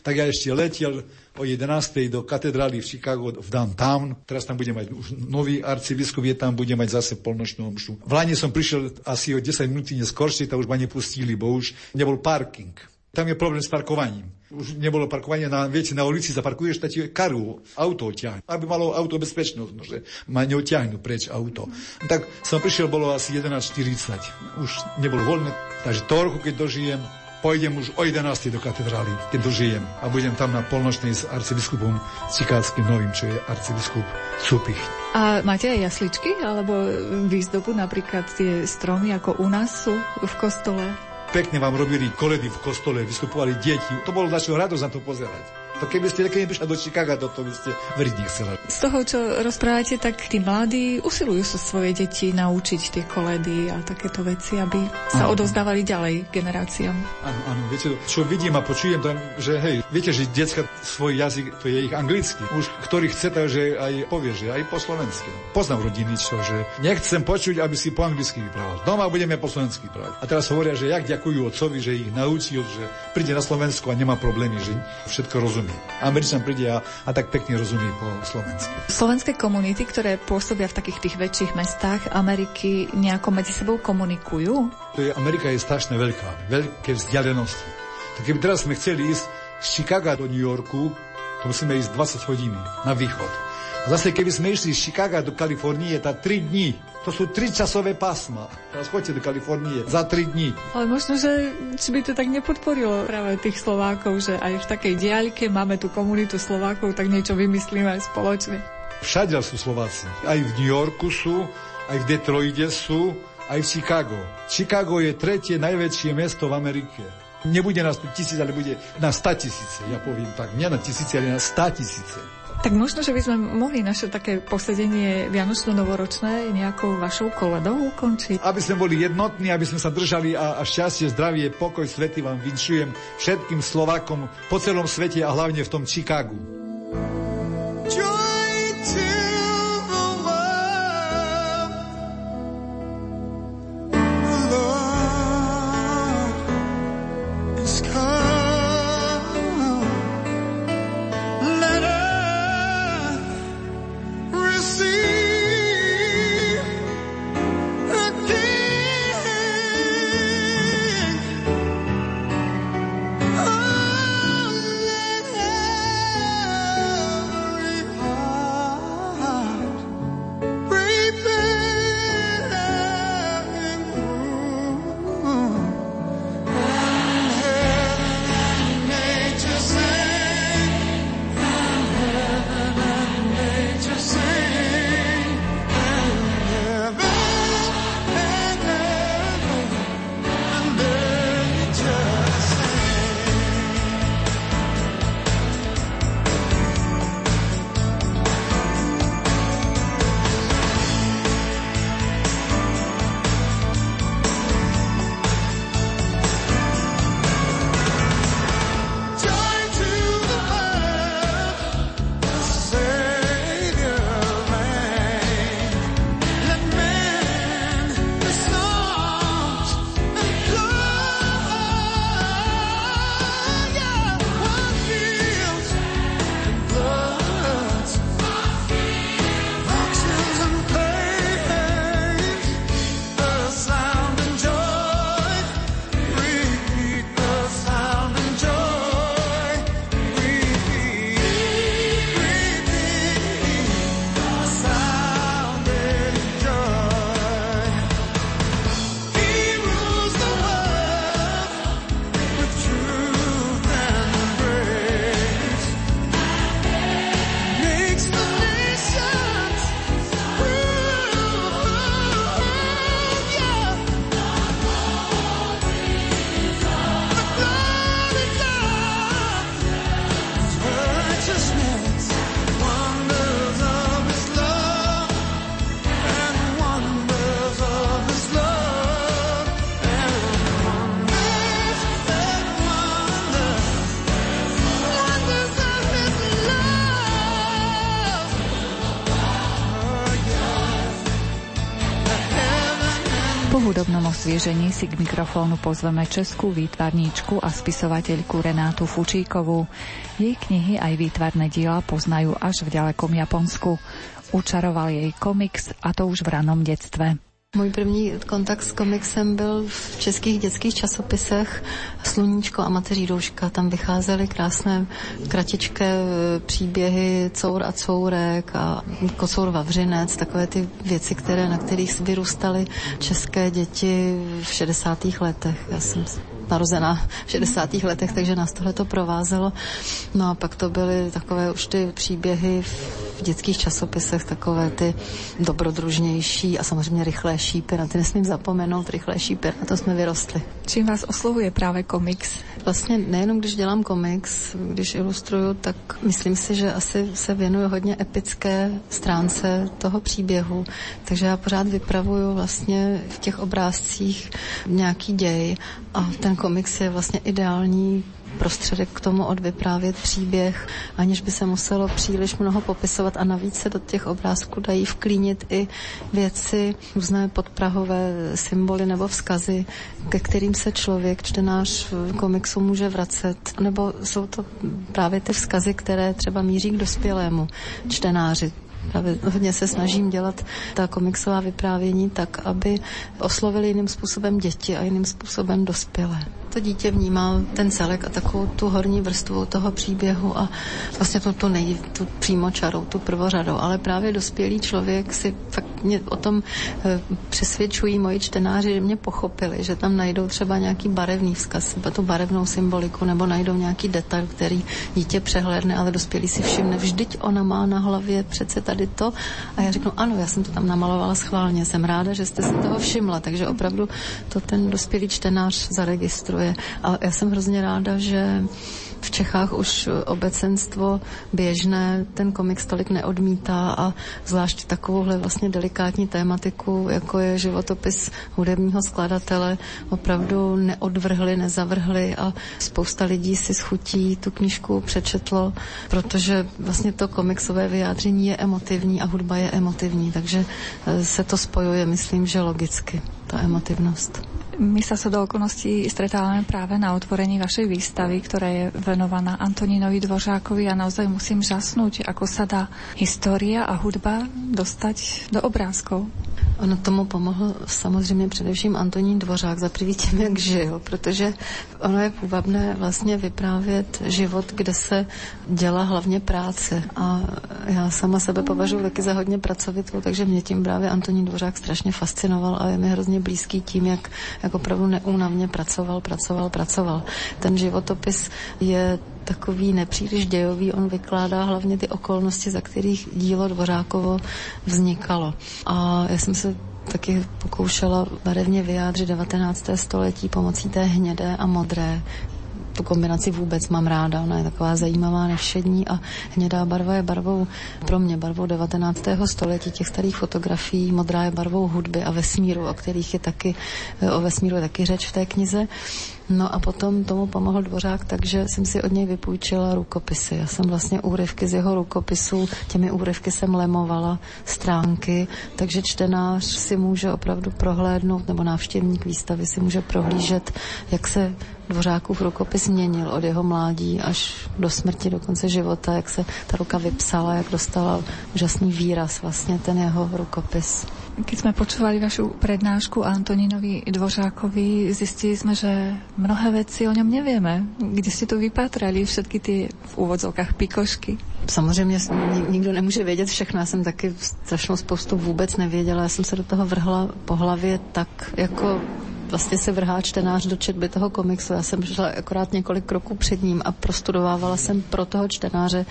tak ja ešte letel o 11. do katedrály v Chicago v downtown. Teraz tam bude mať už nový arcibiskup, je tam, bude mať zase polnočnú omšu. V Lani som prišiel asi o 10 minút neskôršie, tak už ma nepustili, bo už nebol parking. Tam je problém s parkovaním. Už nebolo parkovanie na, viete, na ulici zaparkuješ, tak ti karu, auto ťahne. Aby malo auto bezpečnosť, no, že ma neoťahnú preč auto. Tak som prišiel, bolo asi 11.40. Už nebolo voľné, takže to roku, keď dožijem, pôjdem už o 11. do katedrály, keď dožijem a budem tam na polnočnej s arcibiskupom Cikátským novým, čo je arcibiskup Cupich. A máte aj jasličky alebo výzdobu, napríklad tie stromy, ako u nás sú v kostole? Pekne vám robili koledy v kostole, vystupovali deti. To bolo našou radosť na to pozerať. To keby ste keď prišli do Chicaga, to, to by ste veriť nechceli. Z toho, čo rozprávate, tak tí mladí usilujú sa svoje deti naučiť tie koledy a takéto veci, aby sa ano. odozdávali ďalej generáciám. Áno, áno, viete, čo vidím a počujem tam, že hej, viete, že detská svoj jazyk, to je ich anglicky. Už ktorý chce, že aj povie, že aj po slovensky. Poznám rodiny, čo, že nechcem počuť, aby si po anglicky vyprával. Doma budeme po slovensky vyprávať. A teraz hovoria, že jak ďakujú otcovi, že ich naučil, že príde na Slovensku a nemá problémy, že všetko rozumie. Američan príde a, a tak pekne rozumie po slovensky. Slovenské komunity, ktoré pôsobia v takých tých väčších mestách Ameriky, nejako medzi sebou komunikujú? To je, Amerika je strašne veľká, veľké vzdialenosti. Tak keby teraz sme chceli ísť z Chicaga do New Yorku, to musíme ísť 20 hodín na východ. Zase keby sme išli z Chicaga do Kalifornie, tá 3 dní, to sú 3 časové pásma. Teraz chodte do Kalifornie za 3 dní. Ale možno, že či by to tak nepodporilo práve tých Slovákov, že aj v takej diaľke máme tú komunitu Slovákov, tak niečo vymyslíme spoločne. Všade sú Slováci. Aj v New Yorku sú, aj v Detroite sú, aj v Chicago. Chicago je tretie najväčšie mesto v Amerike. Nebude nás tu tisíc, ale bude na 100 tisíce. Ja poviem tak, nie na tisíce, ale na 100 tisíce. Tak možno, že by sme mohli naše také posedenie Vianočno-novoročné nejakou vašou koledou ukončiť. Aby sme boli jednotní, aby sme sa držali a, a šťastie, zdravie, pokoj, svety vám vinšujem všetkým Slovákom po celom svete a hlavne v tom Chicagu. Hudobnom osviežení si k mikrofónu pozveme českú výtvarníčku a spisovateľku Renátu Fučíkovú. Jej knihy aj výtvarné diela poznajú až v ďalekom Japonsku. Učaroval jej komiks a to už v ranom detstve. Můj první kontakt s komiksem byl v českých dětských časopisech Sluníčko a Mateří douška. Tam vycházely krásné kratičké e, příběhy Cour a Courek a Kocour Vavřinec, takové ty věci, které, na kterých vyrůstaly české děti v 60. letech. Já jsem narozená v 60. letech, takže nás tohle to provázelo. No a pak to byly takové už ty příběhy v dětských časopisech, takové ty dobrodružnější a samozřejmě rychlé šípy, na ty nesmím zapomenout, rychlé šípy, na to jsme vyrostli. Čím vás oslovuje právě komiks? Vlastně nejenom když dělám komiks, když ilustruju, tak myslím si, že asi se věnuju hodně epické stránce toho příběhu, takže já pořád vypravuju vlastně v těch obrázcích nějaký děj a ten komiks je vlastně ideální prostředek k tomu odvyprávět příběh, aniž by se muselo příliš mnoho popisovat a navíc se do těch obrázků dají vklínit i věci, různé podprahové symboly nebo vzkazy, ke kterým se člověk, čtenář komiksu může vracet, nebo jsou to právě ty vzkazy, které třeba míří k dospělému čtenáři. Hodně se snažím dělat ta komiksová vyprávění tak, aby oslovili jiným způsobem děti a jiným způsobem dospělé to dítě vnímal ten celek a takovou tu horní vrstvu toho příběhu a vlastně tu, tu, nej, tu přímo čarou, tu prvořadou. Ale právě dospělý člověk si fakt mě o tom e, přesvědčují moji čtenáři, že mě pochopili, že tam najdou třeba nějaký barevný vzkaz, tu barevnou symboliku, nebo najdou nějaký detail, který dítě přehlédne, ale dospělý si všimne, vždyť ona má na hlavě přece tady to. A já řeknu, ano, já jsem to tam namalovala schválně, jsem ráda, že jste si toho všimla, takže opravdu to ten dospělý čtenář zaregistruje je. A já jsem hrozně ráda, že v Čechách už obecenstvo běžné ten komiks tolik neodmítá a zvlášť takovouhle vlastně delikátní tématiku, jako je životopis hudebního skladatele, opravdu neodvrhli, nezavrhli a spousta lidí si schutí tu knížku přečetlo, protože vlastně to komiksové vyjádření je emotivní a hudba je emotivní, takže eh, se to spojuje, myslím, že logicky, ta emotivnost. My sa sa do okolností stretávame práve na otvorení vašej výstavy, ktorá je venovaná Antonínovi Dvořákovi a naozaj musím žasnúť, ako sa dá história a hudba dostať do obrázkov. Ono tomu pomohl samozřejmě především Antonín Dvořák za prvý tím, jak žil, protože ono je půvabné vlastně vyprávět život, kde se dělá hlavně práce a já sama sebe považuji taky za hodně pracovitou, takže mě tím právě Antonín Dvořák strašně fascinoval a je mi hrozně blízký tím, jak, jak opravdu neúnavně pracoval, pracoval, pracoval. Ten životopis je takový nepříliš dějový, on vykládá hlavně ty okolnosti, za kterých dílo Dvořákovo vznikalo. A já jsem se taky pokoušela barevně vyjádřit 19. století pomocí té hnědé a modré tu kombinaci vůbec mám ráda. Ona je taková zajímavá, nevšední a hnědá barva je barvou, pro mě barvou 19. století těch starých fotografií, modrá je barvou hudby a vesmíru, o kterých je taky, o vesmíru je taky řeč v té knize. No a potom tomu pomohl Dvořák, takže jsem si od něj vypůjčila rukopisy. Já jsem vlastně úryvky z jeho rukopisů, těmi úryvky jsem lemovala stránky, takže čtenář si může opravdu prohlédnout, nebo návštěvník výstavy si může prohlížet, jak se Dvořákův rukopis měnil od jeho mládí až do smrti, do konce života, jak se ta ruka vypsala, jak dostala úžasný výraz vlastně ten jeho rukopis. Keď sme počúvali vašu prednášku Antonínovi Dvořákovi, zistili sme, že mnohé veci o ňom nevieme. Kde ste tu vypatrali všetky tie v úvodzovkách pikošky? Samozřejmě nikdo nemůže vědět všechno. Já jsem taky strašnou spoustu vůbec nevěděla. Já jsem se do toho vrhla po hlavě tak, jako vlastně se vrhá čtenář do četby toho komiksu. Já jsem šla akorát několik kroků před ním a prostudovávala jsem pro toho čtenáře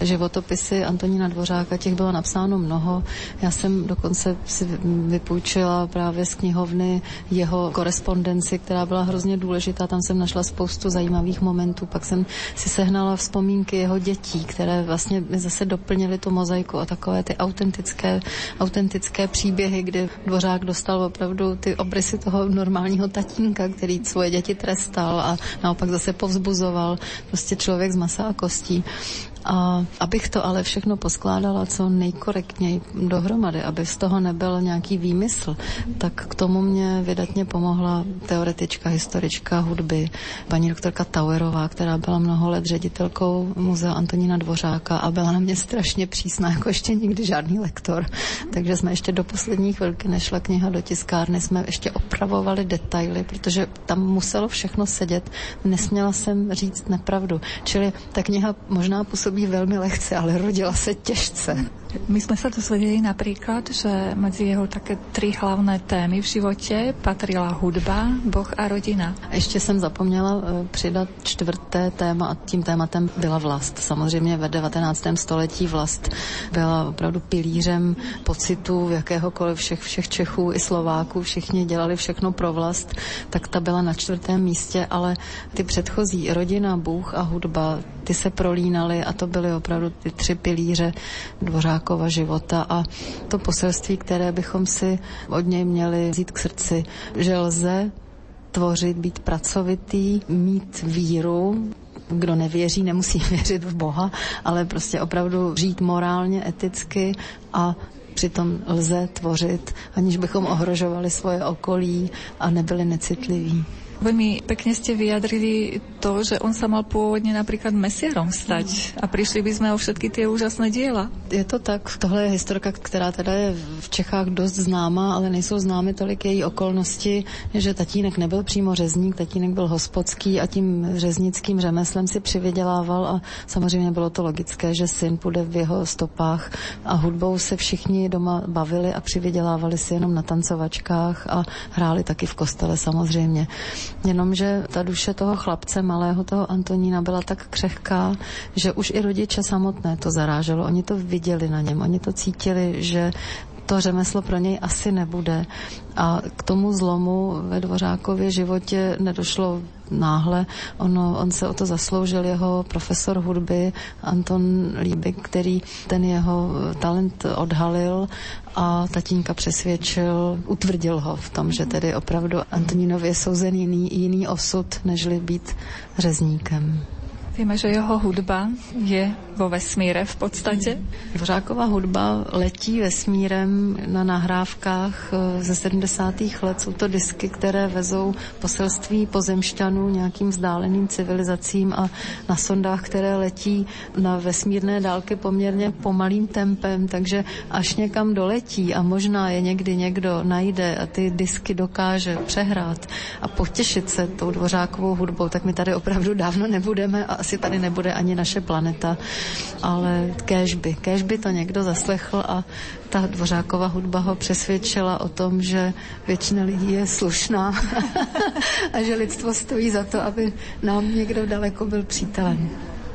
životopisy Antonína Dvořáka, těch bylo napsáno mnoho. Já jsem dokonce si vypůjčila právě z knihovny jeho korespondenci, která byla hrozně důležitá. Tam jsem našla spoustu zajímavých momentů. Pak jsem si sehnala vzpomínky jeho dětí, které vlastně mi zase doplnily tu mozaiku a takové ty autentické, autentické příběhy, kdy Dvořák dostal opravdu ty obrysy toho normálního normálního tatínka, který svoje děti trestal a naopak zase povzbuzoval. Prostě člověk z masa a kostí. A abych to ale všechno poskládala co nejkorektněji dohromady, aby z toho nebyl nějaký výmysl, tak k tomu mě vydatně pomohla teoretička, historička hudby, paní doktorka Tauerová, která byla mnoho let ředitelkou muzea Antonína Dvořáka a byla na mě strašně přísná, jako ještě nikdy žádný lektor. Takže jsme ještě do poslední chvilky nešla kniha do tiskárny, jsme ještě opravovali detaily, protože tam muselo všechno sedět. Nesměla jsem říct nepravdu. Čili ta kniha možná působí působí velmi lehce, ale rodila se těžce. My sme sa dozvedeli napríklad, že medzi jeho také tri hlavné témy v životě patrila hudba, Boh a rodina. Ještě jsem zapomněla e, přidat čtvrté téma a tím tématem byla vlast. Samozřejmě ve 19. století vlast byla opravdu pilířem pocitu jakéhokoliv všech, všech Čechů i Slováků. Všichni dělali všechno pro vlast, tak ta byla na čtvrtém místě, ale ty předchozí rodina, Bůh a hudba, ty se prolínaly a to byly opravdu ty tři pilíře Dvořákova života a to poselství, které bychom si od něj měli vzít k srdci, že lze tvořit, být pracovitý, mít víru, kdo nevěří, nemusí <laughs> věřit v Boha, ale prostě opravdu žít morálně, eticky a přitom lze tvořit, aniž bychom ohrožovali svoje okolí a nebyli necitliví. Veľmi pekne ste vyjadrili to, že on sa mal pôvodne napríklad mesiarom stať a prišli by sme o všetky tie úžasné diela. Je to tak, tohle je historka, která teda je v Čechách dost známá, ale nejsou známy tolik její okolnosti, že tatínek nebyl přímo řezník, tatínek byl hospodský a tím řeznickým řemeslem si přivydělával a samozřejmě bylo to logické, že syn půjde v jeho stopách a hudbou se všichni doma bavili a přivydělávali si jenom na tancovačkách a hráli taky v kostele samozřejmě. Jenomže ta duše toho chlapce, malého toho Antonína, byla tak křehká, že už i rodiče samotné to zaráželo. Oni to viděli na něm, oni to cítili, že to řemeslo pro něj asi nebude. A k tomu zlomu ve Dvořákově životě nedošlo náhle. Ono, on se o to zasloužil jeho profesor hudby Anton Líbik, který ten jeho talent odhalil a tatínka přesvědčil, utvrdil ho v tom, že tedy opravdu Antonínovi je souzen jiný, jiný osud, nežli být řezníkem. Víme, že jeho hudba je vo vesmíre v podstatě. Dvořáková hudba letí vesmírem na nahrávkách eh, ze 70. let. Jsou to disky, které vezou poselství pozemšťanů nějakým vzdáleným civilizacím a na sondách, které letí na vesmírné dálky poměrně pomalým tempem, takže až někam doletí a možná je někdy někdo najde a ty disky dokáže přehrát a potěšit se tou dvořákovou hudbou, tak my tady opravdu dávno nebudeme a asi tady nebude ani naše planeta, ale kéž by, kéž by to někdo zaslechl a ta dvořáková hudba ho přesvědčila o tom, že většina lidí je slušná <laughs> a že lidstvo stojí za to, aby nám někdo daleko byl přítelem.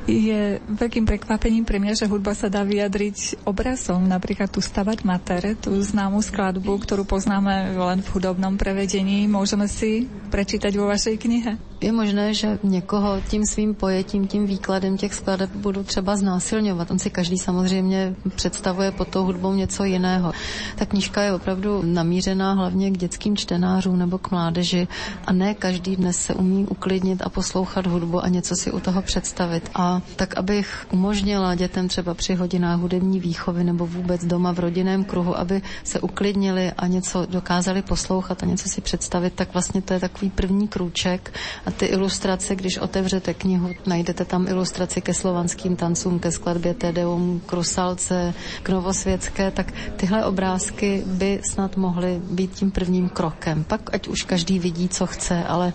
Je veľkým prekvapením pre mňa, že hudba sa dá vyjadriť obrazom, napríklad tu Stabat Mater, tú známú skladbu, ktorú poznáme len v hudobnom prevedení. Môžeme si prečítať vo vašej knihe? Je možné, že někoho tím svým pojetím, tím výkladem těch skladeb budu třeba znásilňovat. On si každý samozřejmě představuje pod tou hudbou něco jiného. Ta knižka je opravdu namířená hlavně k dětským čtenářům nebo k mládeži a ne každý dnes se umí uklidnit a poslouchat hudbu a něco si u toho představit. A tak, abych umožnila dětem třeba při hodinách hudební výchovy nebo vůbec doma v rodinném kruhu, aby se uklidnili a něco dokázali poslouchat a něco si představit, tak vlastně to je takový první krůček a ty ilustrace, když otevřete knihu, najdete tam ilustraci ke slovanským tancům, ke skladbě Tedeum, k Rusalce, k Novosvětské, tak tyhle obrázky by snad mohly být tím prvním krokem. Pak ať už každý vidí, co chce, ale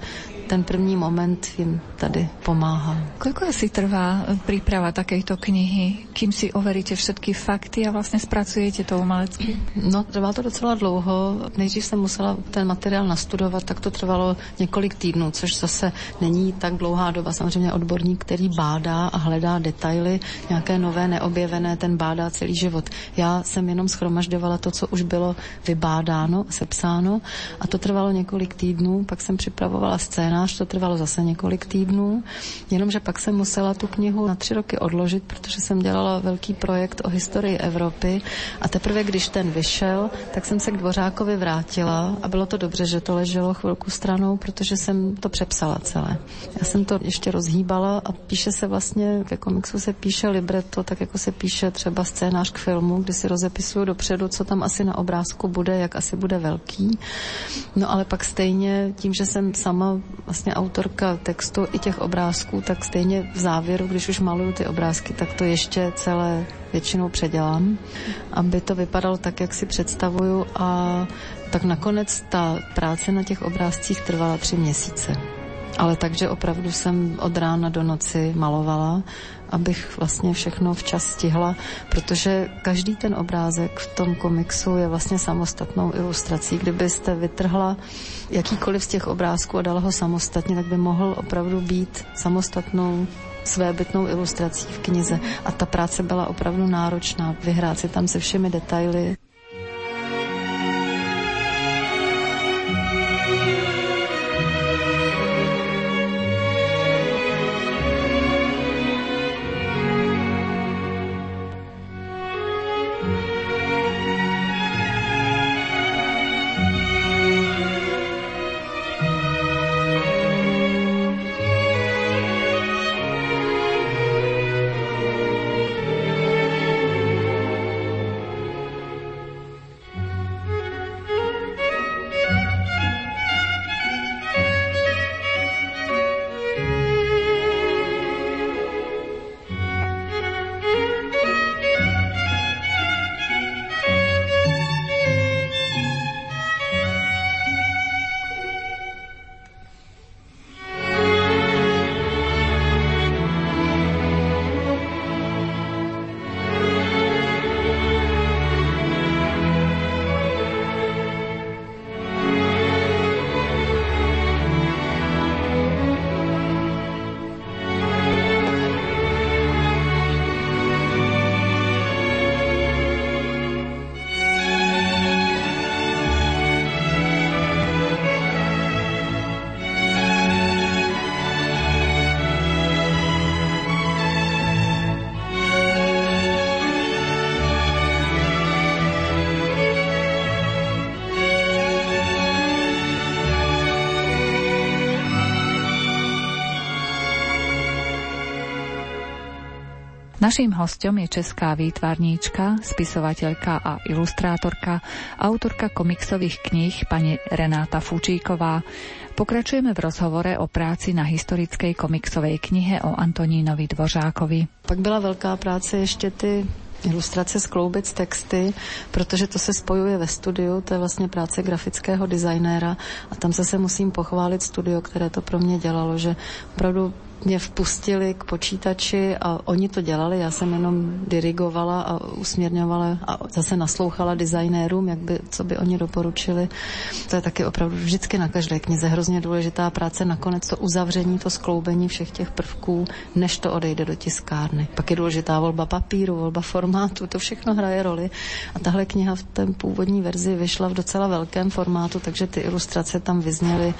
ten první moment jim tady pomáhá. Koľko asi trvá príprava takejto knihy, kým si overíte všetky fakty a vlastně spracujete to umelecky? No, trvá to docela dlouho. Nejdřív jsem musela ten materiál nastudovat, tak to trvalo několik týdnů, což zase není tak dlouhá doba. Samozřejmě odborník, který bádá a hledá detaily, nějaké nové, neobjevené, ten bádá celý život. Já jsem jenom schromažďovala to, co už bylo vybádáno, sepsáno a to trvalo několik týdnů. Pak jsem připravovala scéna seminář, to trvalo zase několik týdnů, jenomže pak jsem musela tu knihu na tři roky odložit, protože jsem dělala velký projekt o historii Evropy a teprve když ten vyšel, tak jsem se k Dvořákovi vrátila a bylo to dobře, že to leželo chvilku stranou, protože jsem to přepsala celé. Já jsem to ještě rozhýbala a píše se vlastně, ke komiksu se píše libretto, tak jako se píše třeba scénář k filmu, kdy si rozepisuju dopředu, co tam asi na obrázku bude, jak asi bude velký. No ale pak stejně tím, že jsem sama vlastně autorka textu i těch obrázků, tak stejně v závěru, když už maluju ty obrázky, tak to ještě celé většinou předělám, aby to vypadalo tak, jak si představuju a tak nakonec ta práce na těch obrázcích trvala tři měsíce. Ale takže opravdu jsem od rána do noci malovala abych vlastně všechno včas stihla, protože každý ten obrázek v tom komiksu je vlastně samostatnou ilustrací. Kdybyste vytrhla jakýkoliv z těch obrázků a dala ho samostatně, tak by mohl opravdu být samostatnou svébytnou ilustrací v knize. A ta práce byla opravdu náročná, vyhrát si tam se všemi detaily. Naším hostom je česká výtvarníčka, spisovateľka a ilustrátorka, autorka komiksových kníh pani Renáta Fučíková. Pokračujeme v rozhovore o práci na historickej komiksovej knihe o Antonínovi Dvořákovi. Pak byla velká práce ještě ty ilustrace skloubit texty, protože to se spojuje ve studiu, to je vlastně práce grafického designéra a tam se musím pochválit studio, které to pro mě dělalo, že opravdu mě vpustili k počítači a oni to dělali, já jsem jenom dirigovala a usměrňovala a zase naslouchala designérům, jak by, co by oni doporučili. To je taky opravdu vždycky na každé knize hrozně důležitá práce, nakonec to uzavření, to skloubení všech těch prvků, než to odejde do tiskárny. Pak je důležitá volba papíru, volba formátu, to všechno hraje roli. A tahle kniha v té původní verzi vyšla v docela velkém formátu, takže ty ilustrace tam vyzněly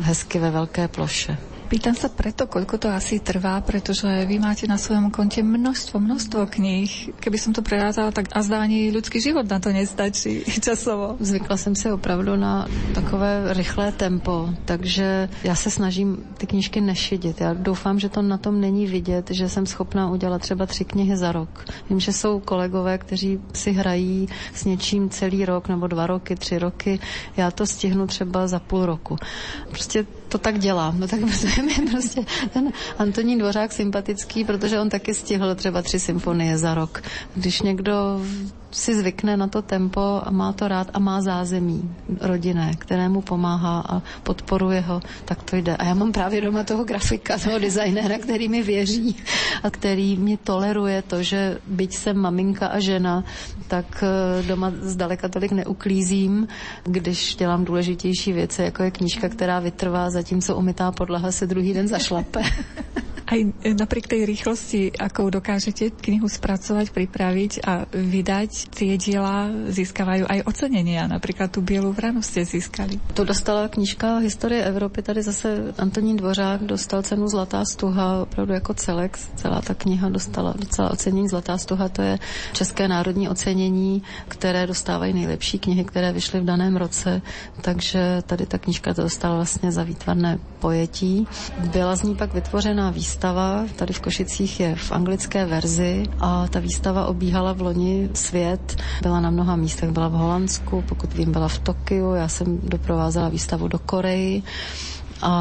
hezky ve velké ploše. Pýtam sa preto, koľko to asi trvá, pretože vy máte na svojom konte množstvo, množstvo kníh. Keby som to prerátala, tak a zdá ani ľudský život na to nestačí <laughs> časovo. Zvykla jsem si opravdu na takové rychlé tempo, takže já se snažím ty knížky nešidit. Já doufám, že to na tom není vidět, že jsem schopná udělat třeba tři knihy za rok. Vím, že jsou kolegové, kteří si hrají s něčím celý rok nebo dva roky, tři roky. Já to stihnu třeba za půl roku. Prostě to tak dělá. No tak <laughs> mi prostě ten Antonín Dvořák sympatický, protože on taky stihl třeba tři symfonie za rok. Když někdo si zvykne na to tempo a má to rád a má zázemí rodinné, kterému pomáhá a podporuje ho, tak to jde. A já mám právě doma toho grafika, toho designéra, který mi věří a který mi toleruje to, že byť jsem maminka a žena, tak eh, doma zdaleka tolik neuklízím, když dělám důležitější věci, jako je knížka, která vytrvá, zatímco umytá podlaha se druhý den zašlape. <laughs> Aj napriek tej rýchlosti, ako dokážete knihu spracovať, pripraviť a vydať, tie diela získavajú aj ocenenia. Napríklad tu Bielú vranu ste získali. To dostala knižka Historie Evropy, tady zase Antonín Dvořák dostal cenu Zlatá stuha, opravdu jako celek. Celá ta kniha dostala docela ocenění Zlatá stuha, to je České národní ocenění, které dostávají nejlepší knihy, které vyšly v daném roce, takže tady ta knižka to dostala vlastně za výtvarné pojetí. Byla z ní pak vytvořená výstava tady v Košicích je v anglické verzi a ta výstava obíhala v loni svět. Byla na mnoha místech, byla v Holandsku, pokud vím, byla v Tokiu, já jsem doprovázela výstavu do Koreji a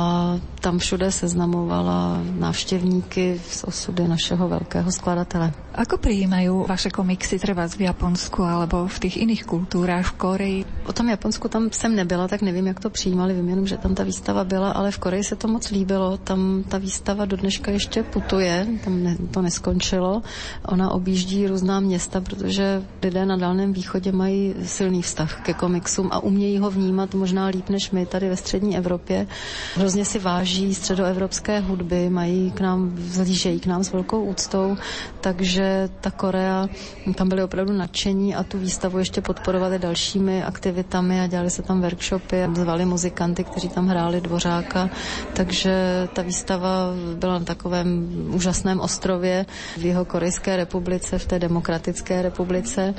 tam všude seznamovala návštěvníky z osudy našeho velkého skladatele. Ako prijímajú vaše komiksy třeba v Japonsku alebo v těch iných kultúrách v Koreji? O tom Japonsku tam jsem nebyla, tak nevím, jak to přijímali. Vím jenom, že tam ta výstava byla, ale v Koreji se to moc líbilo. Tam ta výstava do dneška ještě putuje, tam ne, to neskončilo. Ona objíždí různá města, protože lidé na Dálném východě mají silný vztah ke komiksům a umějí ho vnímat možná líp než my tady ve střední Evropě. Hrozně si váží středoevropské hudby, mají k nám, zlížejí k nám s velkou úctou, takže ta Korea, tam byli opravdu nadšení a tu výstavu ještě podporovali dalšími aktivitami a dělali se tam workshopy zvali muzikanty, kteří tam hráli dvořáka, takže ta výstava byla na takovém úžasném ostrově v jeho Korejské republice, v té demokratické republice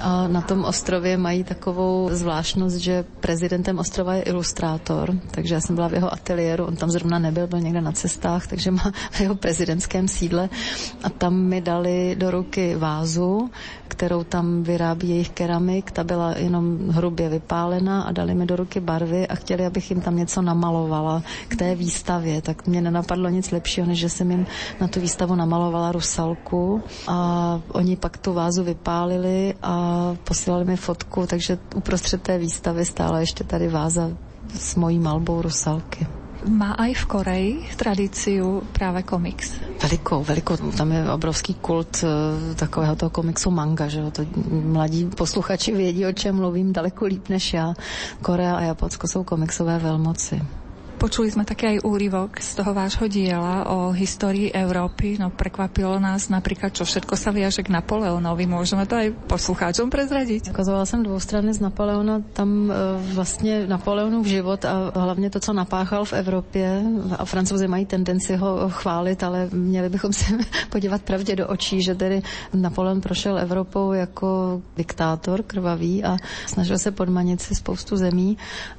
a na tom ostrově mají takovou zvláštnost, že prezidentem ostrova je ilustrátor, takže já jsem byla v jeho ateliéru, on tam zrovna nebyl, byl někde na cestách, takže má v jeho prezidentském sídle. A tam mi dali do ruky vázu, kterou tam vyrábí jejich keramik, ta byla jenom hrubě vypálena a dali mi do ruky barvy a chtěli, abych jim tam něco namalovala k té výstavě, tak mě nenapadlo nic lepšího, než že jsem jim na tu výstavu namalovala rusalku. A oni pak tu vázu vypálili a posílali mi fotku, takže uprostřed té výstavy stála ještě tady váza s mojí malbou rusalky. Má aj v Koreji tradíciu práve komiks? Velikou, velikou. Tam je obrovský kult uh, takového toho komiksu manga, že jo. To mladí posluchači vědí, o čem mluvím daleko líp než já. Korea a Japonsko jsou komiksové velmoci. Počuli sme taký aj úryvok z toho vášho diela o histórii Európy. No prekvapilo nás napríklad, čo všetko sa viaže k Napoleonovi. Môžeme to aj poslucháčom prezradiť? Ukazovala jsem z Napoleona. Tam e, vlastně Napoleonův život a hlavně to, co napáchal v Evropě. A francouzi mají tendenci ho chválit, ale měli bychom se <laughs> podívat pravdě do očí, že tedy Napoleon prošel Evropou jako diktátor krvavý a snažil se podmanit si spoustu zemí.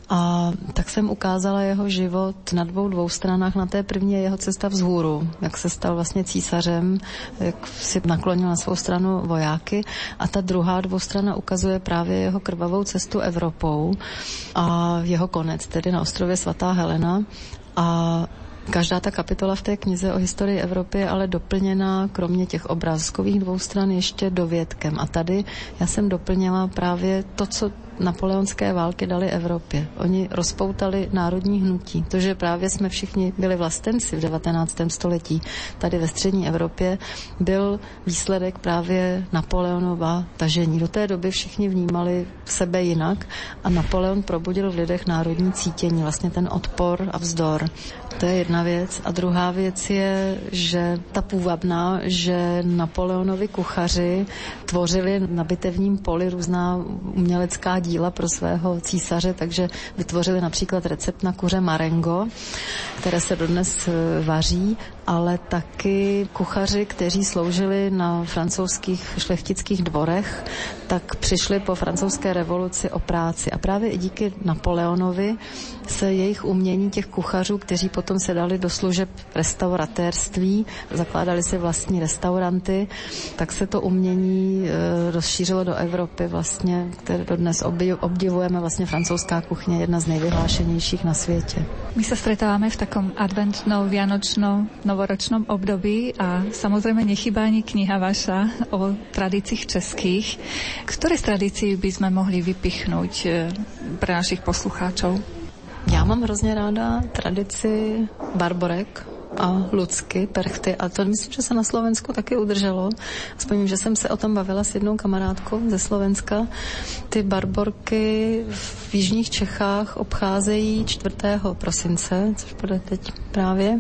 A tak jsem ukázala jeho život život na dvou dvou stranách. Na té první je jeho cesta vzhůru, jak se stal vlastně císařem, jak si naklonil na svou stranu vojáky. A ta druhá dvoustrana ukazuje právě jeho krvavou cestu Evropou a jeho konec, tedy na ostrově Svatá Helena. A Každá ta kapitola v té knize o historii Evropy je ale doplněna kromě těch obrázkových dvou stran ještě dovědkem. A tady já jsem doplnila právě to, co napoleonské války dali Evropě. Oni rozpoutali národní hnutí. To, že právě jsme všichni byli vlastenci v 19. století tady ve střední Evropě, byl výsledek právě Napoleonova tažení. Do té doby všichni vnímali sebe jinak a Napoleon probudil v lidech národní cítění, vlastně ten odpor a vzdor. To je jedna věc. A druhá věc je, že ta půvabná, že Napoleonovi kuchaři tvořili na bitevním poli různá umělecká díla pro svého císaře, takže vytvořili například recept na kuře marengo, které se dodnes eh, vaří, ale taky kuchaři, kteří sloužili na francouzských šlechtických dvorech, tak přišli po francouzské revoluci o práci. A právě i díky Napoleonovi se jejich umění těch kuchařů, kteří potom se dali do služeb restauratérství, zakládali si vlastní restauranty, tak se to umění e, rozšířilo do Evropy vlastně, které dodnes obdivujeme vlastně francouzská kuchně, jedna z nejvyhlášenějších na světě. My se stretáváme v takom adventnou, vianočnou, novoročnom období a samozrejme nechybá ani kniha vaša o tradíciích českých. Ktoré z tradícií by sme mohli vypichnúť e, pre našich poslucháčov? Já mám hrozně ráda tradici barborek, a lucky, perchty a to myslím, že se na Slovensku taky udrželo. Aspoň že jsem se o tom bavila s jednou kamarádkou ze Slovenska. Ty barborky v jižních Čechách obcházejí 4. prosince, což bude teď právě.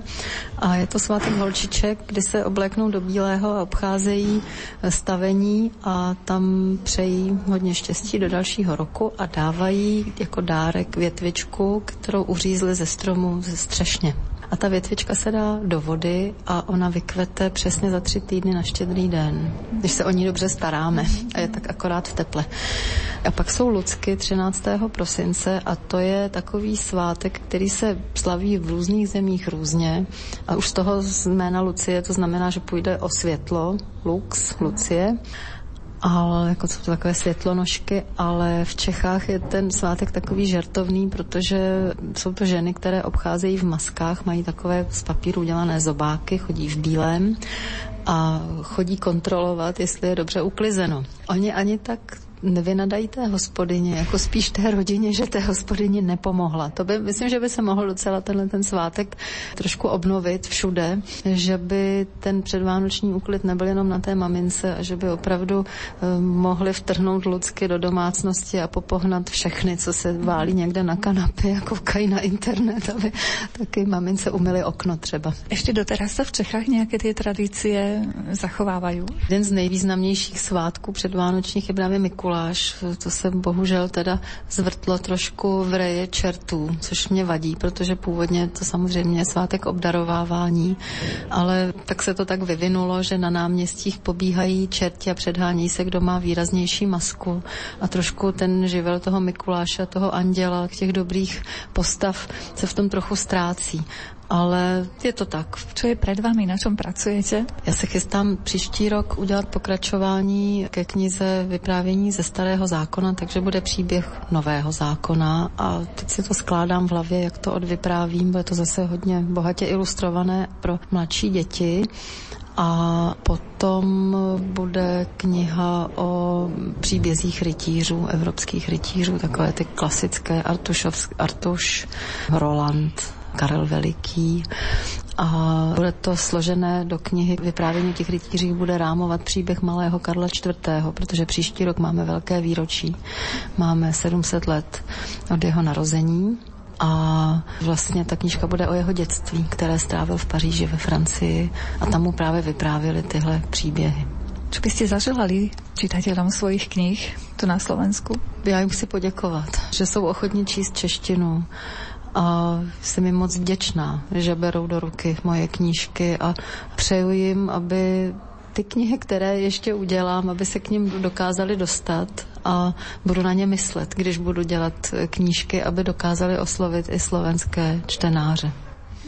A je to svátek holčiček, kdy se obléknou do bílého a obcházejí stavení a tam přejí hodně štěstí do dalšího roku a dávají jako dárek větvičku, kterou uřízli ze stromu ze střešně a ta větvička se dá do vody a ona vykvete přesně za tři týdny na štědrý den, když se o ní dobře staráme a je tak akorát v teple. A pak jsou Lucky 13. prosince a to je takový svátek, který se slaví v různých zemích různě a už z toho jména Lucie to znamená, že půjde o světlo, Lux, Lucie ale jako jsou to takové světlonožky, ale v Čechách je ten svátek takový žertovný, protože jsou to ženy, které obcházejí v maskách, mají takové z papíru udělané zobáky, chodí v bílém a chodí kontrolovat, jestli je dobře uklizeno. Oni ani tak nevynadají té hospodyně, jako spíš té rodině, že té hospodyně nepomohla. To by, myslím, že by se mohl docela tenhle ten svátek trošku obnovit všude, že by ten předvánoční úklid nebyl jenom na té mamince a že by opravdu uh, mohli vtrhnout ludsky do domácnosti a popohnat všechny, co se válí někde na kanapě a koukají na internet, aby taky mamince umyli okno třeba. Ještě doteraz se v Čechách nějaké ty tradice zachovávají? Jeden z nejvýznamnějších svátků předvánočních je právě Mikuláš Mikuláš, to se bohužel teda zvrtlo trošku v reje čertů, což mě vadí, protože původně to samozřejmě je svátek obdarovávání, ale tak se to tak vyvinulo, že na náměstích pobíhají čerti a předhání se, kdo má výraznější masku. A trošku ten živel toho Mikuláše, toho anděla, těch dobrých postav se v tom trochu ztrácí ale je to tak. Co je před vámi, na čem pracujete? Já se chystám příští rok udělat pokračování ke knize Vyprávění ze starého zákona, takže bude příběh nového zákona a teď si to skládám v hlavě, jak to odvyprávím, bude to zase hodně bohatě ilustrované pro mladší děti. A potom bude kniha o příbězích rytířů, evropských rytířů, takové ty klasické Artušovsk, Artuš, Roland, Karel Veliký a bude to složené do knihy Vyprávění těch rytířích bude rámovat příběh malého Karla IV., protože příští rok máme velké výročí. Máme 700 let od jeho narození a vlastně ta knížka bude o jeho dětství, které strávil v Paříži ve Francii a tam mu právě vyprávěli tyhle příběhy. Co byste zaželali čitatelům svojich knih tu na Slovensku? Já jim chci poděkovat, že jsou ochotní číst češtinu, a jsem jim moc vděčná, že berou do ruky moje knížky a přeju jim, aby ty knihy, které ještě udělám, aby se k ním dokázali dostat a budu na ně myslet, když budu dělat knížky, aby dokázali oslovit i slovenské čtenáře.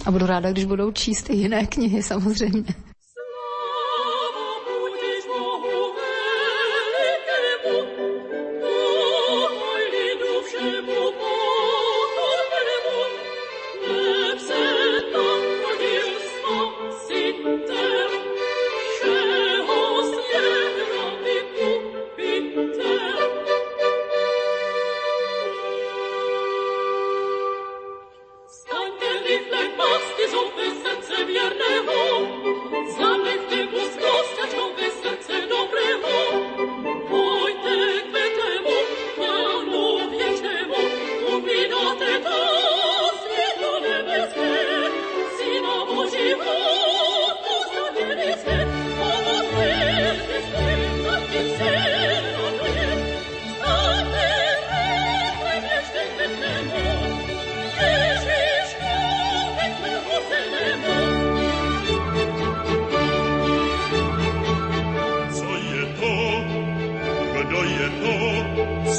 A budu ráda, když budou číst i jiné knihy samozřejmě. Zalech te busca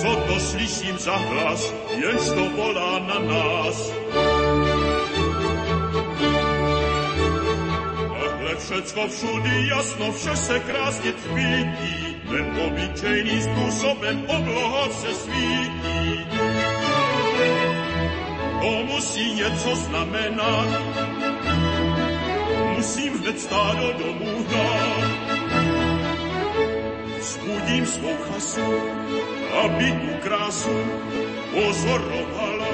co to slyším za hlas, jenž to volá na nás. Nagle všecko všudy jasno, vše se krásně tmítí, ten obyčejný způsobem obloha se svítí. To musí něco znamenat, musím hned stádo domů dát. Zbudím svou chasu, aby tu krásu pozorovala.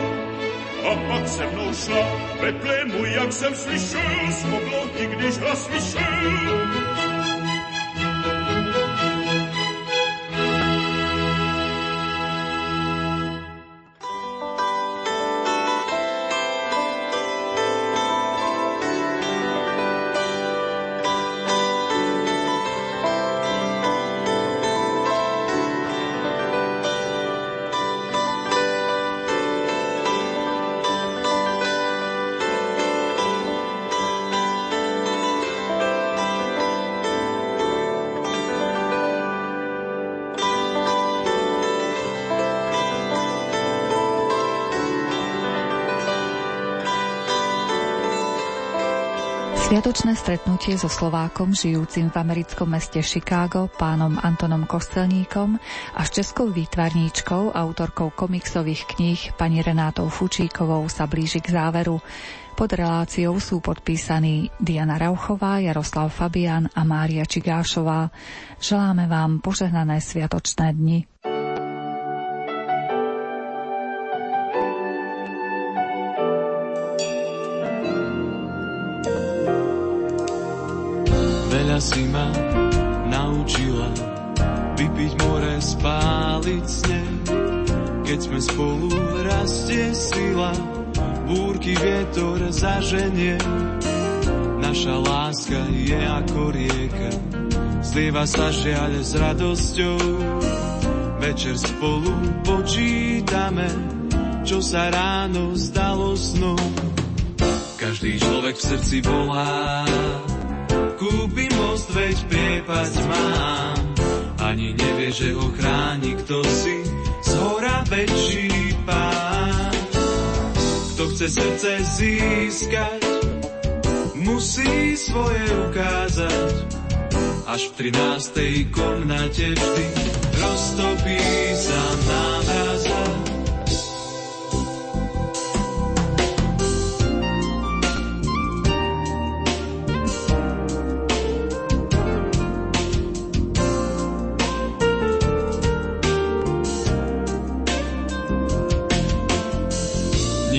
A pak se mnou šla ve plému, jak jsem slyšel, z oblohy, když hlas slyšel. Sviatočné stretnutie so Slovákom žijúcim v americkom meste Chicago, pánom Antonom Kostelníkom a s českou výtvarníčkou, autorkou komiksových kníh pani Renátou Fučíkovou sa blíži k záveru. Pod reláciou sú podpísaní Diana Rauchová, Jaroslav Fabian a Mária Čigášová. Želáme vám požehnané sviatočné dni. Si ma naučila vypiť more, spáliť sneh. Keď sme spolu rastie sila, búrky vietor zaženie. Naša láska je ako rieka, zlieva sa žiaľ s radosťou. Večer spolu počítame, čo sa ráno zdalo snom. Každý človek v srdci volá, kúpi most, veď priepasť mám. Ani nevie, že ho chráni kto si, z hora väčší pán. Kto chce srdce získať, musí svoje ukázať. Až v 13. komnate vždy roztopí sa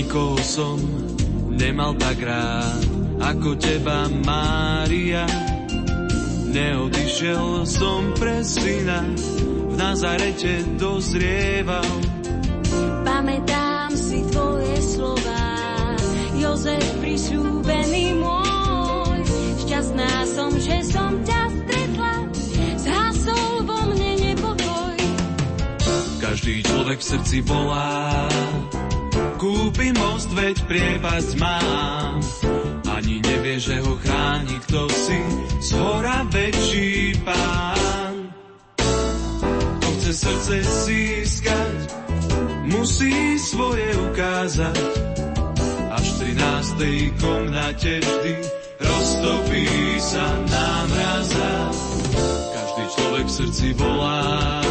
námrazať. som nemal tak rád ako teba, Mária. Neodišiel som pre syna, v Nazarete dozrieval. Pamätám si tvoje slova, Jozef prisľúbený môj. Šťastná som, že som ťa stretla, zhasol vo mne nepokoj. Každý človek v srdci volá, Kúpi most, veď priepasť mám. Ani nevie, že ho chráni kto si, z hora väčší pán. Kto chce srdce získať, musí svoje ukázať. Až v 13. komnate vždy roztopí sa námraza. Každý človek v srdci volá,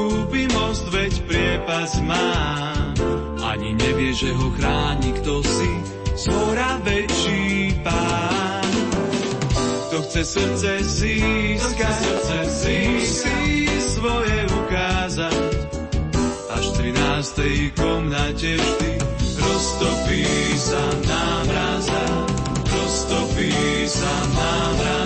kúpi most, veď priepas mám ani nevie, že ho chráni kto si, zhora väčší pán. Kto chce srdce získať, srdce musí svoje ukázať. Až v 13. komnate vždy roztopí sa námraza, roztopí sa námraza.